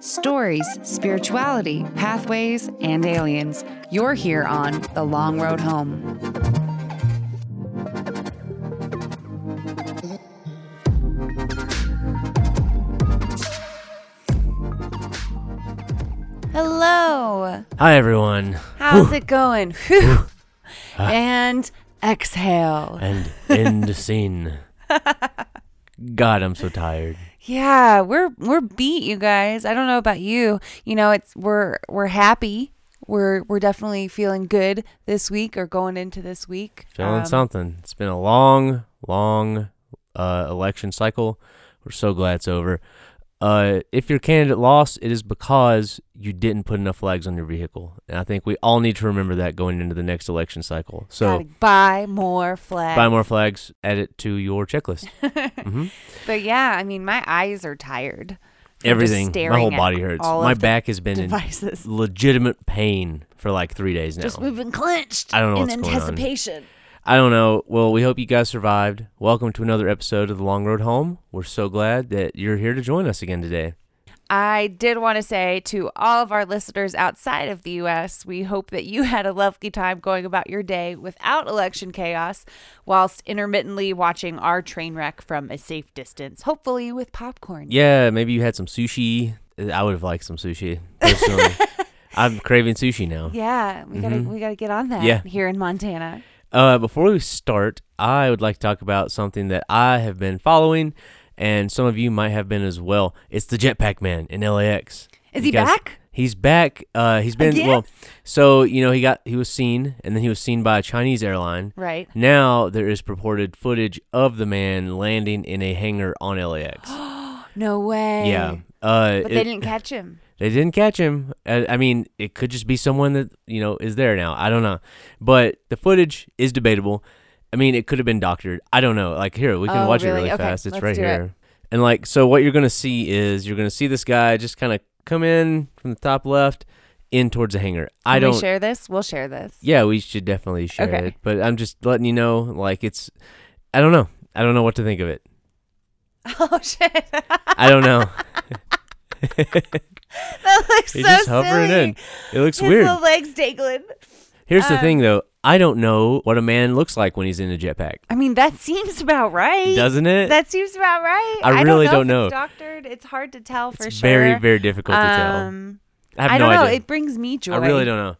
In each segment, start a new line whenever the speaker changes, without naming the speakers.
stories, spirituality, pathways, and aliens. You're here on The Long Road Home. Hello.
Hi, everyone.
How's it going? Whew. Ah. and exhale.
And end scene. God, I'm so tired.
Yeah, we're we're beat, you guys. I don't know about you. You know, it's we're we're happy. We're we're definitely feeling good this week or going into this week.
Feeling
Um,
something. It's been a long, long uh, election cycle. We're so glad it's over. Uh, if your candidate lost, it is because you didn't put enough flags on your vehicle. And I think we all need to remember that going into the next election cycle. So
gotta buy more flags.
buy more flags, add it to your checklist. hmm
But yeah, I mean, my eyes are tired.
Everything. My whole body hurts. My back has been in legitimate pain for like three days now.
Just we've been clenched.
I don't know
in
what's going on. I don't know. Well, we hope you guys survived. Welcome to another episode of The Long Road Home. We're so glad that you're here to join us again today.
I did want to say to all of our listeners outside of the U.S., we hope that you had a lovely time going about your day without election chaos, whilst intermittently watching our train wreck from a safe distance, hopefully with popcorn.
Yeah, maybe you had some sushi. I would have liked some sushi personally. I'm craving sushi now.
Yeah, we gotta
Mhm.
we gotta get on that
Yeah.
here in Montana.
Uh, before we start, I would like to talk about something that I have been following, and some of you might have been as well. It's the Jetpack Man in LAX.
Is he
guys-
back?
He's back. Uh, he's been
Again?
well. So you know he got he was seen, and then he was seen by a Chinese airline.
Right.
Now there is purported footage of the man landing in a hangar on LAX.
No way.
yeah. Uh,
But
it-
they didn't catch him.
They didn't catch him. I, I mean, it could just be someone that you know is there now. I don't know, but the footage is debatable. I mean, it could have been doctored. I don't know. Like here, we can
Oh,
watch
really?
it really
Okay,
fast. It's right
do it.
here. And like, so what you're gonna see is you're gonna see this guy just kind of come in from the top left in towards the hangar. I
Can
don't.
we share this? We'll share this.
Yeah, we should definitely share
Okay.
it. But I'm just letting you know, like it's. I don't know. I don't know what to think of it.
Oh shit.
I don't know.
that looks
He's
so
just hovering
silly.
in. It looks
His
weird.
little legs dangling.
Here's the
um,
thing, though. I don't know what a man looks like when he's in a jetpack.
I mean, that seems about right.
Doesn't it?
That seems about right.
I really
don't know. if. It's doctored. It's hard to tell for
it's
sure.
very, very difficult to tell.
Um,
I have
I
no
don't know.
idea.
It brings me joy.
I really don't know.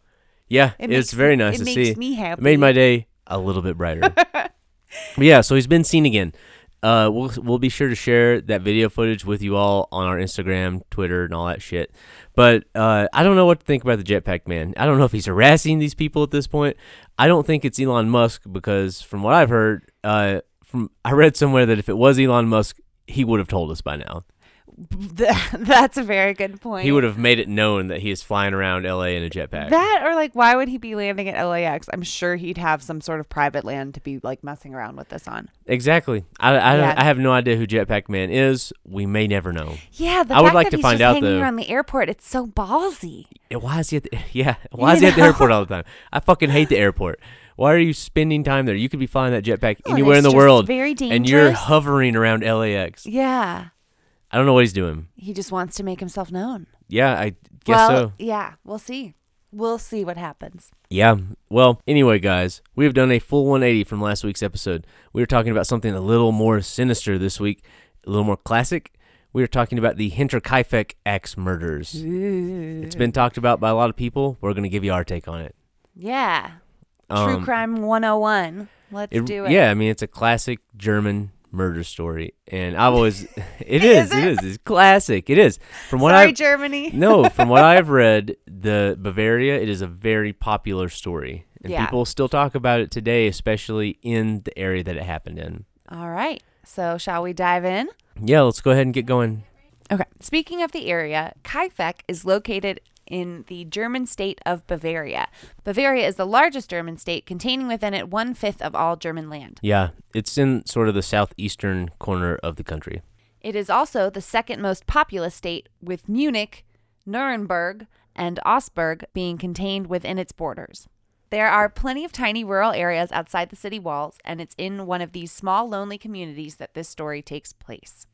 Yeah,
It
it's very
me-
nice
it
to
makes
see.
me happy.
It made my day a little bit brighter. but yeah, so he's been seen again. Uh, we'll we'll be sure to share that video footage with you all on our Instagram, Twitter, and all that shit. But uh, I don't know what to think about the Jetpack Man. I don't know if he's harassing these people at this point. I don't think it's Elon Musk because from what I've heard, uh, from I read somewhere that if it was Elon Musk, he would have told us by now.
That's a very good point.
He would have made it known that he is flying around LA in a jetpack.
That or like, why would he be landing at LAX? I'm sure he'd have some sort of private land to be like messing around with this on.
Exactly. I, I,
Yeah.
I have no idea who Jetpack Man is. We may never know.
Yeah, the
I would like
that
to find out, though.
around the airport, it's so ballsy.
Why is he at the, yeah, why is
You
he at the airport all the time? I fucking hate the airport. Why are you spending time there? You could be flying that jetpack anywhere in the world
Very dangerous.
and you're hovering around LAX.
yeah,
I don't know what he's doing.
he just wants to make himself known.
Yeah, I guess
well,
so.
yeah, we'll see. We'll see what happens.
Yeah. Well, anyway, guys, we have done a full 180 from last week's episode. We were talking about something a little more sinister this week, a little more classic. We were talking about the Hinterkaifeck axe murders. It's been talked about by a lot of people. We're going to give you our take on it.
Yeah, True
Um,
Crime 101. Let's
it-
do it.
Yeah, I mean, it's a classic German murder story. And I've always, it is,
Is
it
it?
is. It's classic. It is. From what I
Germany.
no, from what I've read, the Bavaria, it is a very popular story. And
Yeah.
people still talk about it today, especially in the area that it happened in.
All right. So, shall we dive in?
Yeah, let's go ahead and get going.
Okay. Speaking of the area, Kaifeck is located in the German state of Bavaria. Bavaria is the largest German state, containing within it one fifth of all German land.
Yeah, it's in sort of the southeastern corner of the country.
It is also the second most populous state, with Munich, Nuremberg, and Augsburg being contained within its borders. There are plenty of tiny rural areas outside the city walls, and it's in one of these small, lonely communities that this story takes place.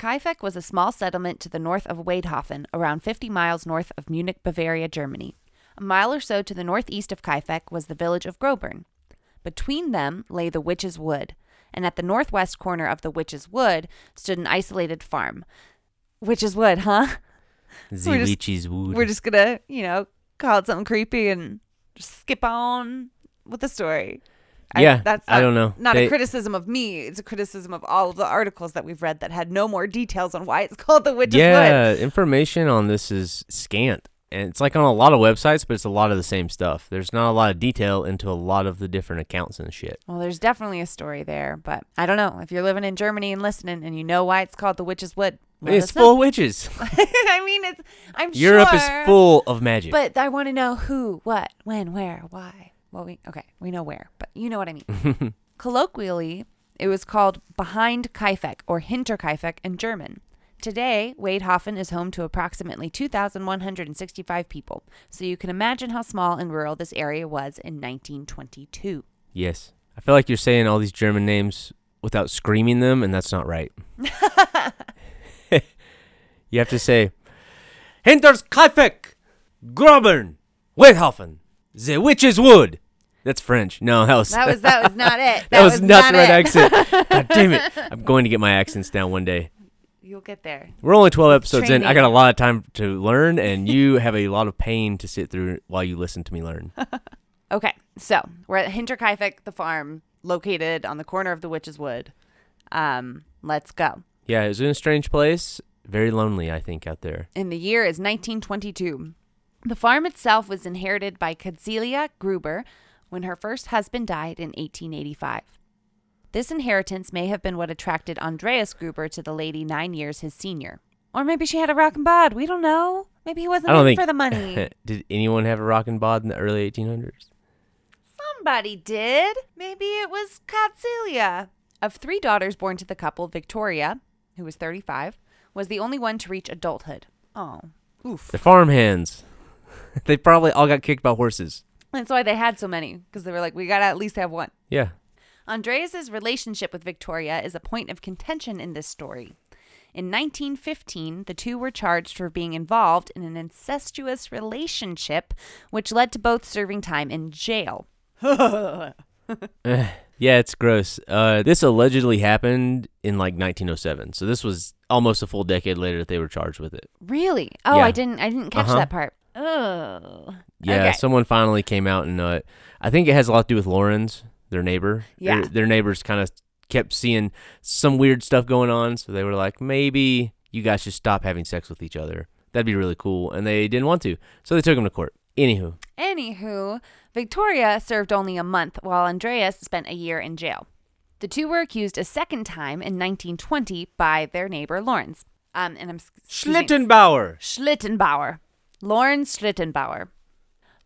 Kaifeck was a small settlement to the north of Waidhofen, around 50 miles north of Munich, Bavaria, Germany. A mile or so to the northeast of Kaifeck was the village of Grobern. Between them lay the Witch's Wood, and at the northwest corner of the Witch's Wood stood an isolated farm. Witch's Wood, huh?
The
We're just-
witch's wood.
We're just gonna, you know, call it something creepy and just skip on with the story.
Yeah,
that's
I don't know.
Not
They-
a criticism of me. It's a criticism of all of the articles that we've read that had no more details on why it's called the Witch's Wood.
yeah, information on this is scant. And it's like on a lot of websites, but it's a lot of the same stuff. There's not a lot of detail into a lot of the different accounts and shit.
Well, there's definitely a story there, but I don't know. If you're living in Germany and listening and you know why it's called the Witch's Wood, let
it's full of witches.
I mean, it's I'm sure.
Europe
sure,
is full of magic.
But I want to know who, what, when, where, why. Well, we okay, we know where, but you know what I mean. Colloquially, it was called Behind Kaifeck or Hinter Kaifeck in German. Today, Waidhofen is home to approximately 2,165 people, so you can imagine how small and rural this area was in 1922.
yes. I feel like you're saying all these German names without screaming them, and that's not right. you have to say, Hinters Kaifeck, Grobern, Waidhofen, the Witch's Wood. That's French. No, that was
That was that was not it.
that, was, not, the right accent. God damn it! I'm going to get my accents down one day.
You'll get there.
We're only 12 episodes in. I got a lot of time to learn, and you have a lot of pain to sit through while you listen to me learn.
Okay, so we're at Hinterkaifeck, the farm located on the corner of the Witch's Wood. Um, let's go.
Yeah, it was in a strange place. Very lonely, I think, out there.
And the year is 1922. The farm itself was inherited by Cadzelia Gruber when her first husband died in 1885. This inheritance may have been what attracted Andreas Gruber to the lady nine years his senior. Or maybe she had a rockin' bod. We don't know. Maybe he wasn't in
think
for the money.
Did anyone have a rockin' bod in the early 1800s?
Somebody did. Maybe it was Cadzelia. Of three daughters born to the couple, Victoria, who was 35, was the only one to reach adulthood. Oh, oof.
The farmhands. they probably all got kicked by horses.
That's why they had so many, because they were like, we gotta at least have one.
Yeah.
Andreas's relationship with Victoria is a point of contention in this story. In 1915, the two were charged for being involved in an incestuous relationship, which led to both serving time in jail.
Yeah, it's gross. Uh, this allegedly happened in like 1907, so this was almost a full decade later that they were charged with it.
Really? Oh,
Yeah.
I didn't. I didn't catch
Uh-huh.
that part. Oh.
Yeah,
Okay.
someone finally came out and uh, I think it has a lot to do with Lawrence, their neighbor.
Yeah.
their, their neighbors kind of kept seeing some weird stuff going on, so they were like, maybe you guys should stop having sex with each other. That'd be really cool, and they didn't want to, so they took him to court. Anywho,
Anywho, Victoria served only a month while Andreas spent a year in jail. The two were accused a second time in 1920 by their neighbor Lawrence. Um, and I'm.
Schlittenbauer.
Schlittenbauer. Lawrence Schlittenbauer.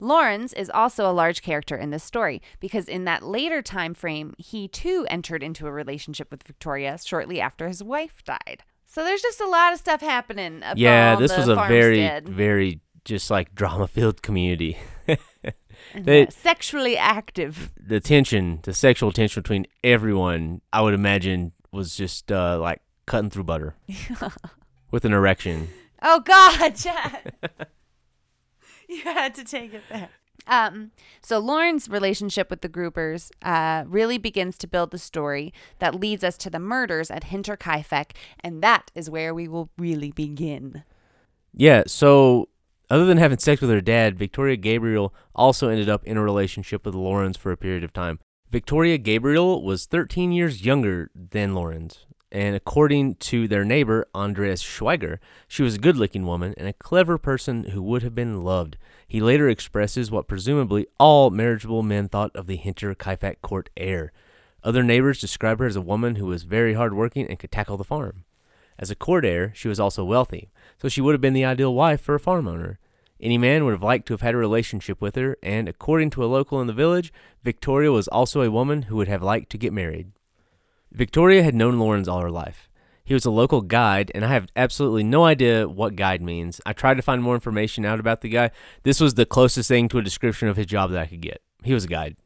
Lawrence is also a large character in this story because in that later time frame, he too entered into a relationship with Victoria shortly after his wife died. So there's just a lot of stuff happening.
Yeah, this was a very,
farmstead.
very just like drama-filled community.
And,
they-
uh, sexually active.
the tension, the sexual tension between everyone, I would imagine, was just uh, like cutting through butter with an erection.
Oh God, Chad. You had to take it there. Um, so Lorenz's relationship with the Grubers uh, really begins to build the story that leads us to the murders at Hinterkaifeck, and that is where we will really begin.
Yeah, so other than having sex with her dad, Victoria Gabriel also ended up in a relationship with Lawrence for a period of time. Victoria Gabriel was 13 years younger than Lawrence, and according to their neighbor, Andreas Schweiger, she was a good looking woman and a clever person who would have been loved. He later expresses what presumably all marriageable men thought of the Hinter Kaifek court heir. Other neighbors describe her as a woman who was very hardworking and could tackle the farm. As a court heir, she was also wealthy, so she would have been the ideal wife for a farm owner. Any man would have liked to have had a relationship with her, and according to a local in the village, Victoria was also a woman who would have liked to get married. Victoria had known Lawrence all her life. He was a local guide, and I have absolutely no idea what guide means. I tried to find more information out about the guy. This was the closest thing to a description of his job that I could get. He was a guide.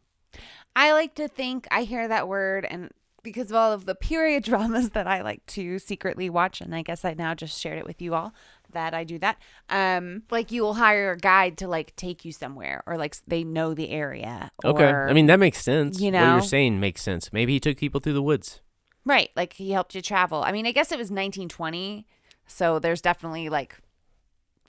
I like to think I hear that word, and because of all of the period dramas that I like to secretly watch, and I guess I now just shared it with you all that I do that. Um, like you will hire a guide to like take you somewhere, or like they know the area.
Okay.
or-
I mean, that makes sense.
you know,
what
know?
you're saying makes sense. Maybe he took people through the woods.
right? Like he helped you travel. I mean, I guess it was 1920, so there's definitely like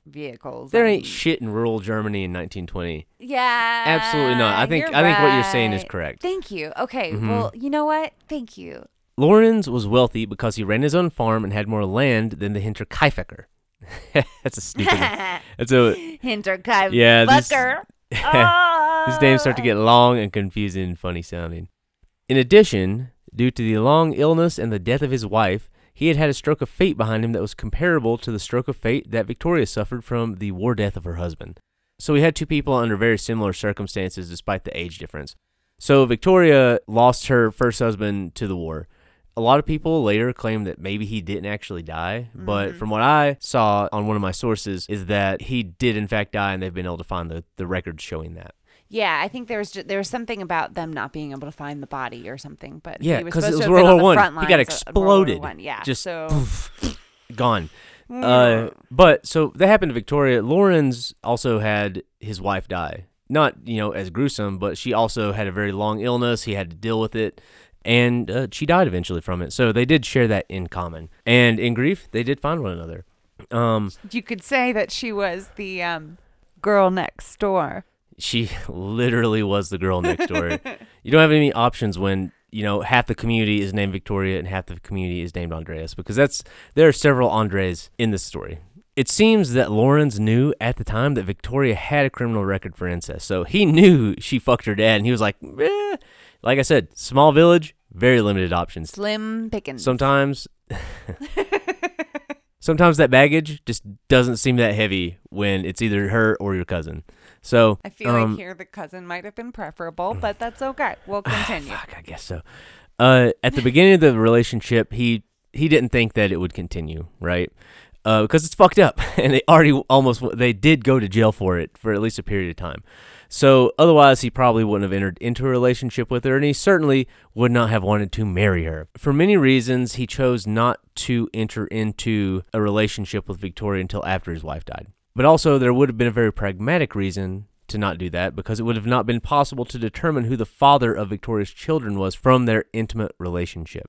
vehicles.
There ain't shit in rural Germany in 1920.
Yeah,
Absolutely not. I think-
you're
I think what you're saying is correct.
Thank you. Okay.
Mhm.
Well, you know what? Thank you.
Lorenz was wealthy because he ran his own farm and had more land than the Hinterkaifecker. That's a stupid. That's a.
Hinterkaifecker.
Yeah, these-
Fucker. Ah.
These names start to get long and confusing and funny sounding. In addition, due to the long illness and the death of his wife, he had had a stroke of fate behind him that was comparable to the stroke of fate that Victoria suffered from the war death of her husband. So we had two people under very similar circumstances despite the age difference. So Victoria lost her first husband to the war. A lot of people later claim that maybe he didn't actually die, but
Mhm.
from what I saw on one of my sources is that he did in fact die and they've been able to find the, the records showing that.
Yeah, I think there was there was something about them not being able to find the body or something. But
Yeah,
he was
'cause it was
to have been
World War
the
One. He got
lines World War
exploded.
One. Yeah,
Just
so
poof, gone. Uh, but so that happened to Victoria. Lawrence also had his wife die. Not you know as gruesome, but she also had a very long illness. He had to deal with it, and uh, she died eventually from it. So they did share that in common, and in grief, they did find one another. Um,
you could say that she was the um, girl next door.
she literally was the girl next door. you don't have any options when you know half the community is named Victoria and half the community is named Andreas because that's there are several Andres in this story. It seems that Lawrence knew at the time that Victoria had a criminal record for incest, so he knew she fucked her dad, and he was like, eh. Like I said, small village, very limited options.
Slim Pickens.
Sometimes, sometimes that baggage just doesn't seem that heavy when it's either her or your cousin. So
I feel
um,
like here the cousin might have been preferable, but that's okay. We'll continue.
Fuck, I guess so. Uh, at the beginning of the relationship, he he didn't think that it would continue, right? Uh, because it's fucked up, and they already almost they did go to jail for it for at least a period of time. So otherwise, he probably wouldn't have entered into a relationship with her, and he certainly would not have wanted to marry her. For many reasons, he chose not to enter into a relationship with Victoria until after his wife died. But also, there would have been a very pragmatic reason to not do that because it would have not been possible to determine who the father of Victoria's children was from their intimate relationship.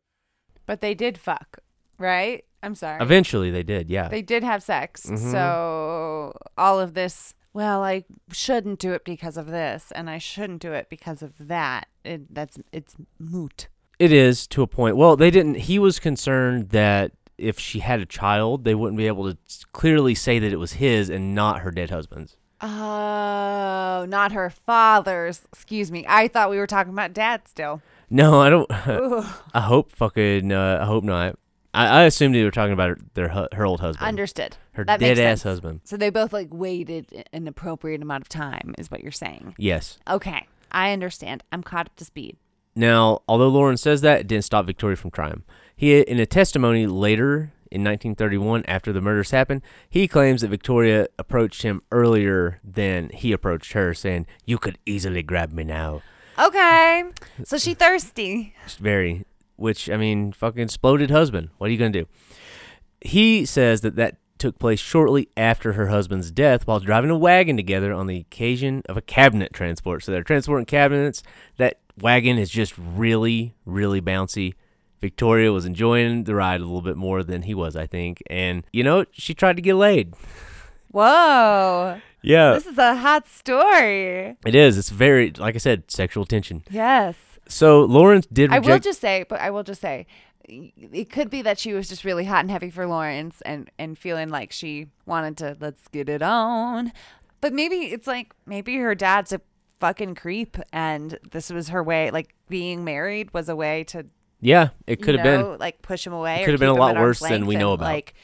But they did fuck, right? I'm sorry.
Eventually, they did, yeah.
They did have sex.
Mhm.
So all of this, well, I shouldn't do it because of this, and I shouldn't do it because of that. It, that's it's moot.
It is to a point. Well, they didn't. He was concerned that if she had a child, they wouldn't be able to clearly say that it was his and not her dead husband's.
Oh, not her father's. Excuse me. I thought we were talking about dad still.
No, I don't. I hope fucking. Uh, I hope not. I, I assumed they were talking about her, their hu- her old husband,
understood.
her
that
dead ass
sense.
husband.
So they both like waited an appropriate amount of time, is what you're saying.
Yes.
Okay, I understand. I'm caught up to speed.
Now, although Lorenz says that, it didn't stop Victoria from trying. He, in a testimony later in 1931, after the murders happened, he claims that Victoria approached him earlier than he approached her, saying, "You could easily grab me now."
Okay, so she thirsty.
It's very, which I mean, fucking exploded husband. What are you gonna do? He says that that took place shortly after her husband's death while driving a wagon together on the occasion of a cabinet transport. So they're transporting cabinets. That wagon is just really, really bouncy. Victoria was enjoying the ride a little bit more than he was, I think. And, you know, she tried to get laid.
Whoa,
Yeah.
this is a hot story.
It is. It's very, like I said, sexual tension.
Yes.
So Lawrence did Reject- I
will just say, but I will just say, it could be that she was just really hot and heavy for Lawrence and and feeling like she wanted to let's get it on. But maybe it's like maybe her dad's a fucking creep and this was her way like being married was a way to
yeah, it could have been.
like push him away.
It could have been a lot worse than we know
and,
about.
Like,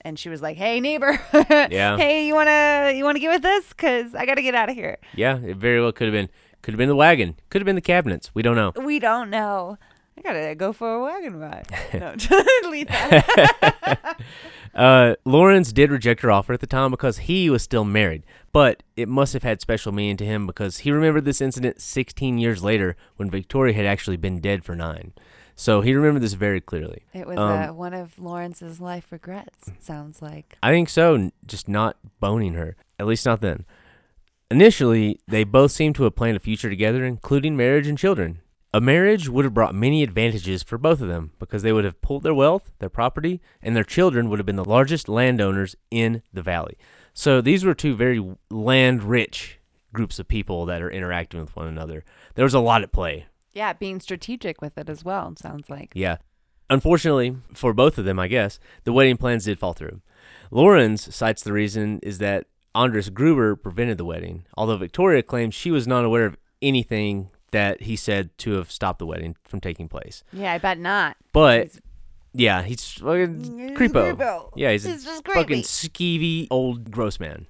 and she was like, "Hey, neighbor,
Yeah.
hey, you wanna you wanna get with this? Cause I gotta get out of here."
Yeah, it very well could have been. Could have been the wagon. Could have been the cabinets. We don't know.
We don't know. I gotta go for a wagon ride. no, delete that.
Uh, Lawrence did reject her offer at the time because he was still married, but it must have had special meaning to him because he remembered this incident 16 years later when Victoria had actually been dead for nine. So he remembered this very clearly.
It was
Um,
uh, one of Lawrence's life regrets. It sounds like.
I think so, just not boning her. At least not then. Initially, they both seemed to have planned a future together, including marriage and children. A marriage would have brought many advantages for both of them because they would have pooled their wealth, their property, and their children would have been the largest landowners in the valley. So these were two very land rich groups of people that are interacting with one another. There was a lot at play.
Yeah, being strategic with it as well. Sounds like.
Yeah. Unfortunately, for both of them, I guess, the wedding plans did fall through. Lawrence cites the reason is that Andres Gruber prevented the wedding, although Victoria claims she was not aware of anything that he said to have stopped the wedding from taking place.
Yeah, I bet not.
But
He's-
yeah, he's fucking
He's a
creepo.
creepo.
Yeah, he's,
He's
a fucking skeevy old gross man.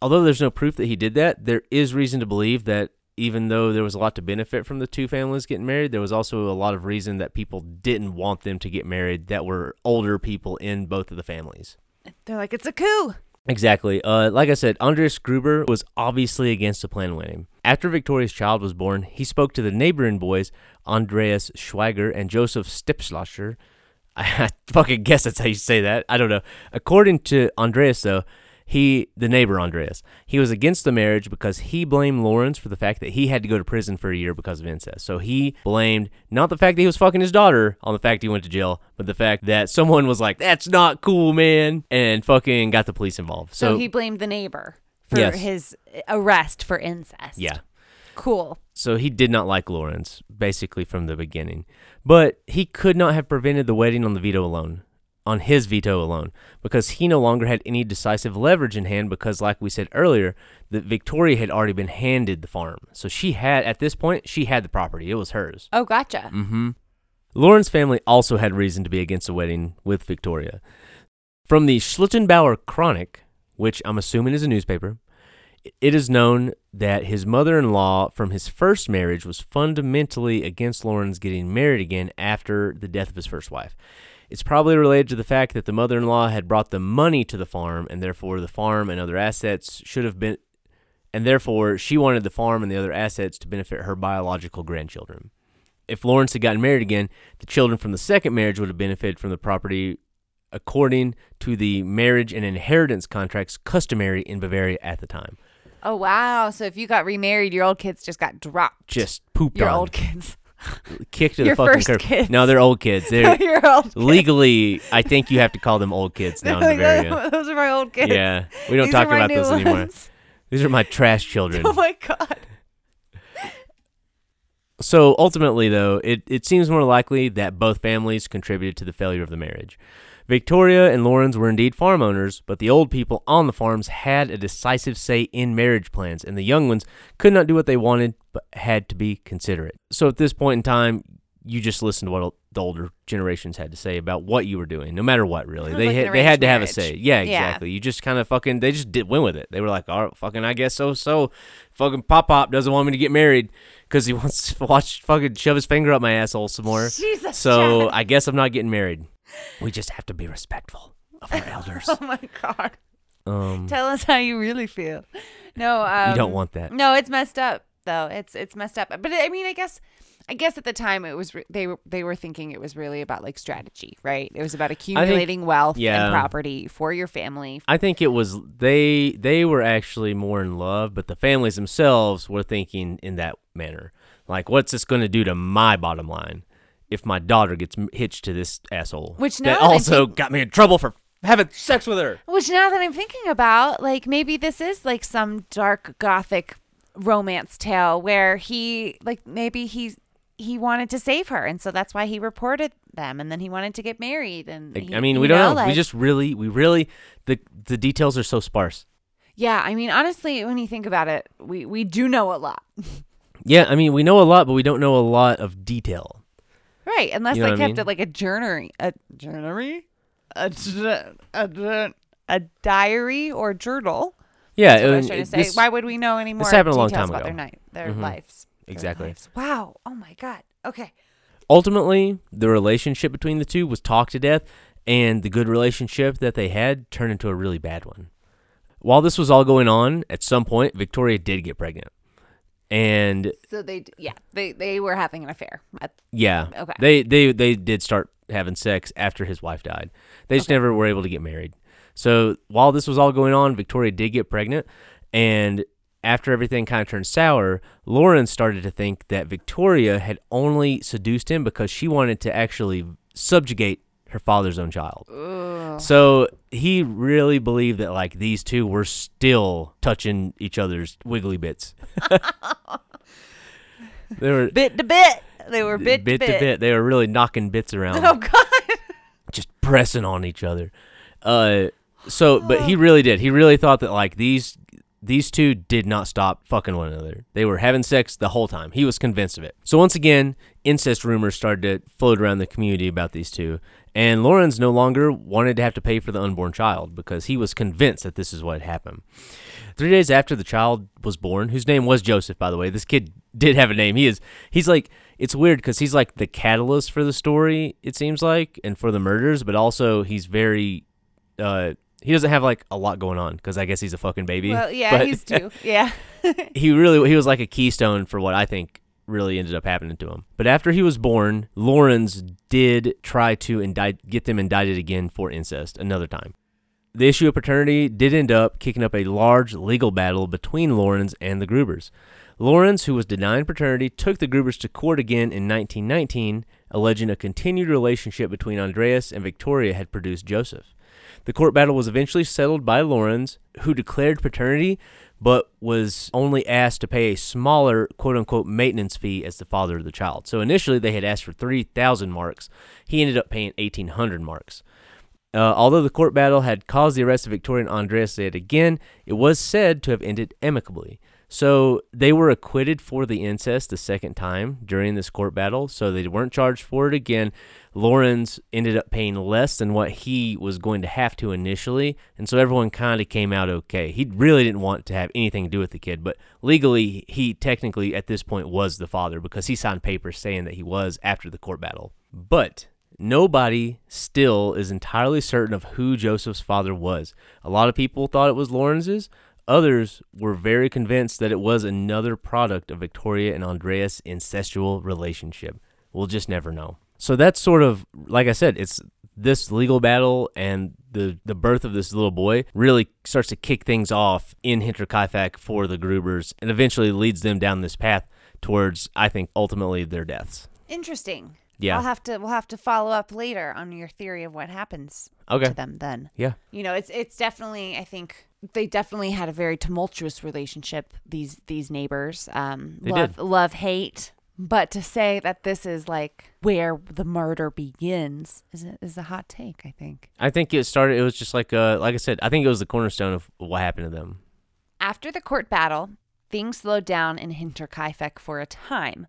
Although there's no proof that he did that, there is reason to believe that even though there was a lot to benefit from the two families getting married, there was also a lot of reason that people didn't want them to get married that were older people in both of the families.
They're like, it's a coup.
Exactly. Uh, like I said, Andreas Gruber was obviously against the plan winning. After Victoria's child was born, he spoke to the neighboring boys, Andreas Schweiger and Joseph Stipschlascher. I fucking guess that's how you say that. I don't know. According to Andreas, though, he, the neighbor Andreas, he was against the marriage because he blamed Lawrence for the fact that he had to go to prison for a year because of incest. So he blamed not the fact that he was fucking his daughter on the fact he went to jail, but the fact that someone was like, "That's not cool, man," and fucking got the police involved.
So,
So,
he blamed the neighbor for
Yes.
his arrest for incest.
yeah.
Cool.
So he did not like Lawrence, basically from the beginning. But he could not have prevented the wedding on the veto alone, on his veto alone, because he no longer had any decisive leverage in hand because, like we said earlier, that Victoria had already been handed the farm. So she had, at this point, she had the property. It was hers.
Oh, gotcha.
Mm-hmm. Lawrence family also had reason to be against the wedding with Victoria. From the Schlittenbauer Chronic, which I'm assuming is a newspaper, it is known that his mother in law from his first marriage was fundamentally against lauren's getting married again after the death of his first wife. It's probably related to the fact that the mother in law had brought the money to the farm, and therefore the farm and other assets should have been, and therefore she wanted the farm and the other assets to benefit her biological grandchildren. If Lawrence had gotten married again, the children from the second marriage would have benefited from the property according to the marriage and inheritance contracts customary in Bavaria at the time.
Oh, wow. So if you got remarried, your old kids just got dropped.
Just pooped
your
on,
old kids.
Kicked to
your
the fucking
first
curb.
kids.
No, they're old kids. They're
your old kids.
legally. I think you have to call them old kids now in
Like,
Bavaria.
Oh, those are my old kids.
Yeah, we don't
These
talk
are my
about
new
those anymore.
ones.
These are my trash children.
Oh my god.
So ultimately, though, it, it seems more likely that both families contributed to the failure of the marriage. Victoria and Lawrence were indeed farm owners, but the old people on the farms had a decisive say in marriage plans, and the young ones could not do what they wanted, but had to be considerate. So at this point in time, you just listen to what the older generations had to say about what you were doing, no matter what, really.
Kind of
They
like
had, they had to have a say.
marriage.
Yeah,
Yeah.
exactly. You just kind of fucking, they just did win with it. They were like, all right, fucking, I guess so, so. Fucking Pop Pop doesn't want me to get married because he wants to watch fucking shove his finger up my asshole some more.
Jesus.
So. I guess I'm not getting married. We just have to be respectful of our elders.
Oh my god.
Um,
Tell us how you really feel. No, um,
you don't want that.
No, it's messed up though. It's it's messed up. But I mean, I guess I guess at the time it was re- they were they were thinking it was really about like strategy, right? It was about accumulating wealth
yeah.
and property for your family.
I think it was they they were actually more in love, but the families themselves were thinking in that manner. Like, what's this going to do to my bottom line if my daughter gets hitched to this asshole?
Which now
that
that
also got me in trouble for having sex with her.
Which now that I'm thinking about, like maybe this is like some dark gothic romance tale where he like maybe he he wanted to save her and so that's why he reported them and then he wanted to get married and he-
I mean, we don't know. we
like-
just really, we really, the the details are so sparse.
Yeah, I mean honestly when you think about it, we we do know a lot.
Yeah, I mean, we know a lot, but we don't know a lot of detail.
Right, unless
You know
they
what I
kept
mean?
it like a journey, a journey, a jour- a, jour- a diary or journal.
Yeah,
That's what I was
and
trying to
it-
say.
this-
Why would we know any more
happened a long
details
time
about
ago.
their night, their
Mhm.
lives? their
Exactly.
lives? Wow. Oh my god. Okay.
ultimately, the relationship between the two was talked to death, and the good relationship that they had turned into a really bad one. While this was all going on, at some point, Victoria did get pregnant. And
So they, yeah, they they were having an affair. At-
yeah,
Okay.
they they they did start having sex after his wife died. They just never were able to get married. So while this was all going on, Victoria did get pregnant, and after everything kind of turned sour, Lorenz started to think that Victoria had only seduced him because she wanted to actually subjugate her father's own child. So he really believed that like these two were still touching each other's wiggly bits. they were
bit to bit, they were bit,
bit
to bit.
They were really knocking bits around,
Oh God.
just pressing on each other. Uh, so but he really did. He really thought that like these these two did not stop fucking one another. They were having sex the whole time. He was convinced of it. So once again, incest rumors started to float around the community about these two. And Lawrence no longer wanted to have to pay for the unborn child because he was convinced that this is what had happened. Three days after the child was born, whose name was Joseph, by the way, this kid did have a name. He is, he's like, it's weird because he's like the catalyst for the story, it seems like, and for the murders, but also he's very, uh, he doesn't have like a lot going on because I guess he's a fucking baby.
Well, yeah,
But-
he's two. Yeah.
he really he was like a keystone for what I think really ended up happening to him. But after he was born, Lawrence did try to indict get them indicted again for incest another time. The issue of paternity did end up kicking up a large legal battle between Lawrence and the Grubers. Lawrence, who was denied paternity, took the Grubers to court again in 1919, alleging a continued relationship between Andreas and Victoria had produced Joseph. The court battle was eventually settled by Lawrence, who declared paternity, but was only asked to pay a smaller quote unquote maintenance fee as the father of the child. So initially they had asked for 3,000 marks. He ended up paying 1,800 marks. Uh, although the court battle had caused the arrest of Victoria and Andreas yet again, it was said to have ended amicably. So they were acquitted for the incest the second time during this court battle, so they weren't charged for it again. Lawrence ended up paying less than what he was going to have to initially, and so everyone kind of came out okay. He really didn't want to have anything to do with the kid, but legally, he technically at this point was the father because he signed papers saying that he was after the court battle. But nobody still is entirely certain of who Joseph's father was. A lot of people thought it was Lawrence's. Others were very convinced that it was another product of Victoria and Andreas' incestual relationship. We'll just never know. So that's sort of like I said, it's this legal battle and the the birth of this little boy really starts to kick things off in Hinterkaifeck for the Grubers and eventually leads them down this path towards I think ultimately their deaths.
Interesting.
Yeah.
I'll have to we'll have to follow up later on your theory of what happens
Okay.
to them then.
Yeah.
You know, it's it's definitely I think they definitely had a very tumultuous relationship these these neighbors. Um
They
love
did.
love hate. But to say that this is like where the murder begins is a, is a hot take, I think.
I think it started it was just like uh like I said, I think it was the cornerstone of what happened to them.
After the court battle, things slowed down in Hinterkaifeck for a time.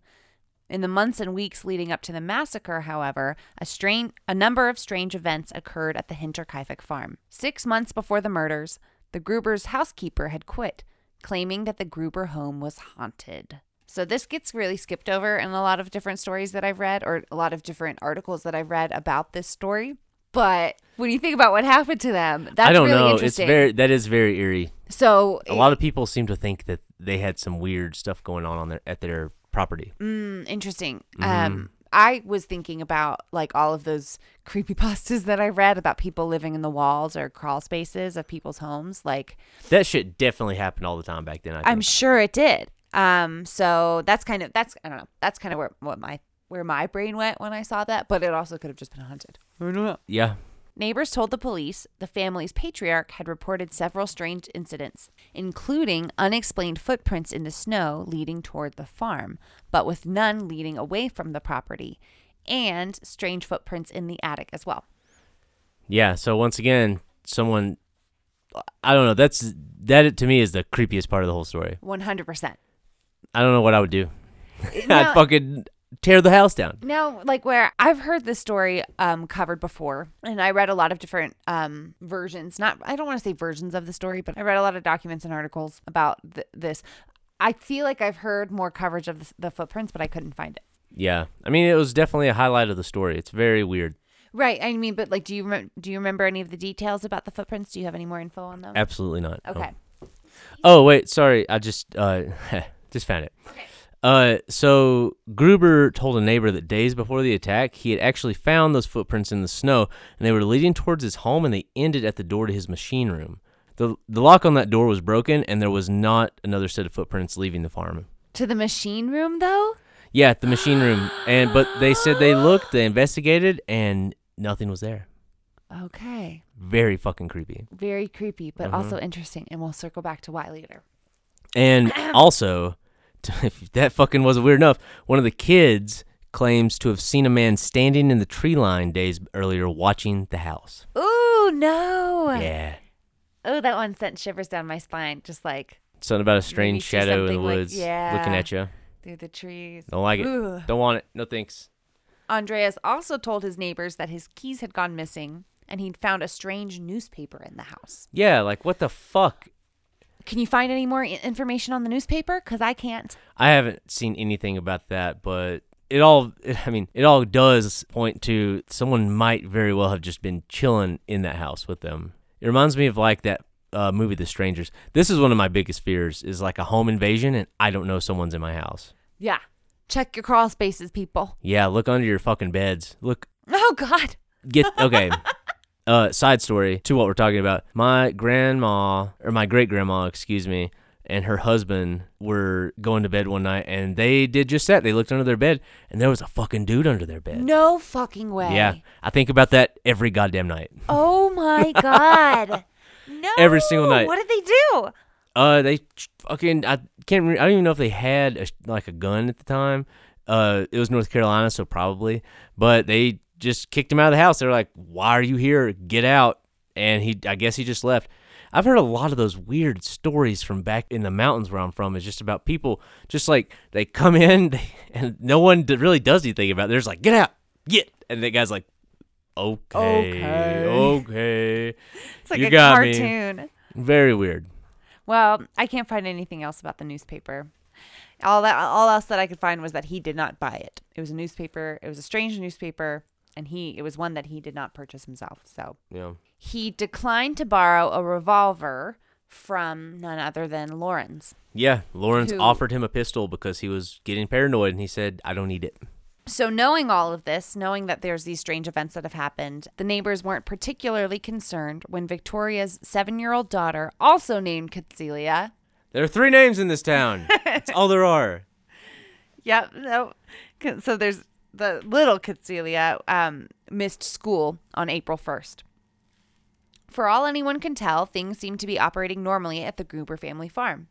In the months and weeks leading up to the massacre, however, a, strain, a number of strange events occurred at the Hinterkaifeck farm. Six months before the murders, the Gruber's housekeeper had quit, claiming that the Gruber home was haunted. So this gets really skipped over in a lot of different stories that I've read, or a lot of different articles that I've read about this story. But when you think about what happened to them, that's
I don't
really
know. It's
interesting.
very that is very eerie.
so
A lot of people seem to think that they had some weird stuff going on on their at their property.
Mm, interesting.
Mm-hmm.
Um, I was thinking about like all of those creepy pastas that I read about people living in the walls or crawl spaces of people's homes. Like,
That shit definitely happened all the time back then. I think.
I'm sure it did. Um, so that's kind of that's I don't know. That's kind of where what my where my brain went when I saw that. But it also could have just been haunted. I don't know.
yeah.
Neighbors told the police the family's patriarch had reported several strange incidents, including unexplained footprints in the snow leading toward the farm, but with none leading away from the property, and strange footprints in the attic as well.
Yeah. So once again, someone I don't know, that's that to me is the creepiest part of the whole story.
100%.
I don't know what I would do.
Now-
I'd fucking tear the house down.
Now, like where I've heard this story um, covered before, and I read a lot of different um, versions. Not, I don't want to say versions of the story, but I read a lot of documents and articles about th- this. I feel like I've heard more coverage of the, the footprints, but I couldn't find it.
Yeah. I mean, it was definitely a highlight of the story. It's very weird.
Right. I mean, but like, do you rem- do you remember any of the details about the footprints? Do you have any more info on them?
Absolutely not. no.
Okay.
Oh wait, sorry. I just uh, Just found it. Uh, so Gruber told a neighbor that days before the attack, he had actually found those footprints in the snow, and they were leading towards his home, and they ended at the door to his machine room. the The lock on that door was broken, and there was not another set of footprints leaving the farm.
To the machine room, though?
Yeah, at the machine room, and but they said they looked, they investigated, and nothing was there.
Okay.
Very fucking creepy.
Very creepy, but
Uh-huh.
also interesting. And we'll circle back to why later.
And also, if that fucking wasn't weird enough, one of the kids claims to have seen a man standing in the tree line days earlier watching the house.
Ooh, no.
Yeah.
Oh, that one sent shivers down my spine, just like
Something about a strange shadow in the
something like-
woods
yeah.
looking at you.
through the trees.
Don't like it.
Ooh.
Don't want it. No thanks.
Andreas also told his neighbors that his keys had gone missing and he'd found a strange newspaper in the house.
Yeah, like what the fuck?
Can you find any more information on the newspaper? Because I can't.
I haven't seen anything about that, but it all I mean, it all does point to someone might very well have just been chilling in that house with them. It reminds me of like that uh, movie The Strangers. This is one of my biggest fears is like a home invasion and I don't know someone's in my house.
Yeah. Check your crawl spaces, people.
Yeah, look under your fucking beds. Look
Oh, God.
get okay. uh side story to what we're talking about. My grandma or my great grandma, excuse me, and her husband were going to bed one night and they did just that. They looked under their bed and there was a fucking dude under their bed.
No fucking way.
Yeah. I think about that every goddamn night.
Oh, my God. No.
Every single night.
What did they do?
Uh they fucking I can't re- I don't even know if they had a, like a gun at the time. Uh it was North Carolina so probably, but they just kicked him out of the house. They're like, "Why are you here? Get out." And he I guess he just left. I've heard a lot of those weird stories from back in the mountains where I'm from. It's just about people just like they come in they, and no one really does anything about it. They're just like, "Get out. Get." And the guy's like, "Okay.
Okay.
Okay."
It's like
You
a
got me.
cartoon.
Very weird.
Well, I can't find anything else about the newspaper. All that all else that I could find was that he did not buy it. It was a newspaper. It was a strange newspaper, and he it was one that he did not purchase himself. So
Yeah.
he declined to borrow a revolver from none other than Lawrence.
Yeah, Lawrence
Who-
offered him a pistol because he was getting paranoid, and he said, "I don't need it."
So, knowing all of this, knowing that there's these strange events that have happened, the neighbors weren't particularly concerned when Victoria's seven year old daughter, also named Catzelia,
There are three names in this town. That's all there are.
Yep. No. So there's the little Catzelia um, missed school on April 1st. For all anyone can tell, things seemed to be operating normally at the Gruber family farm.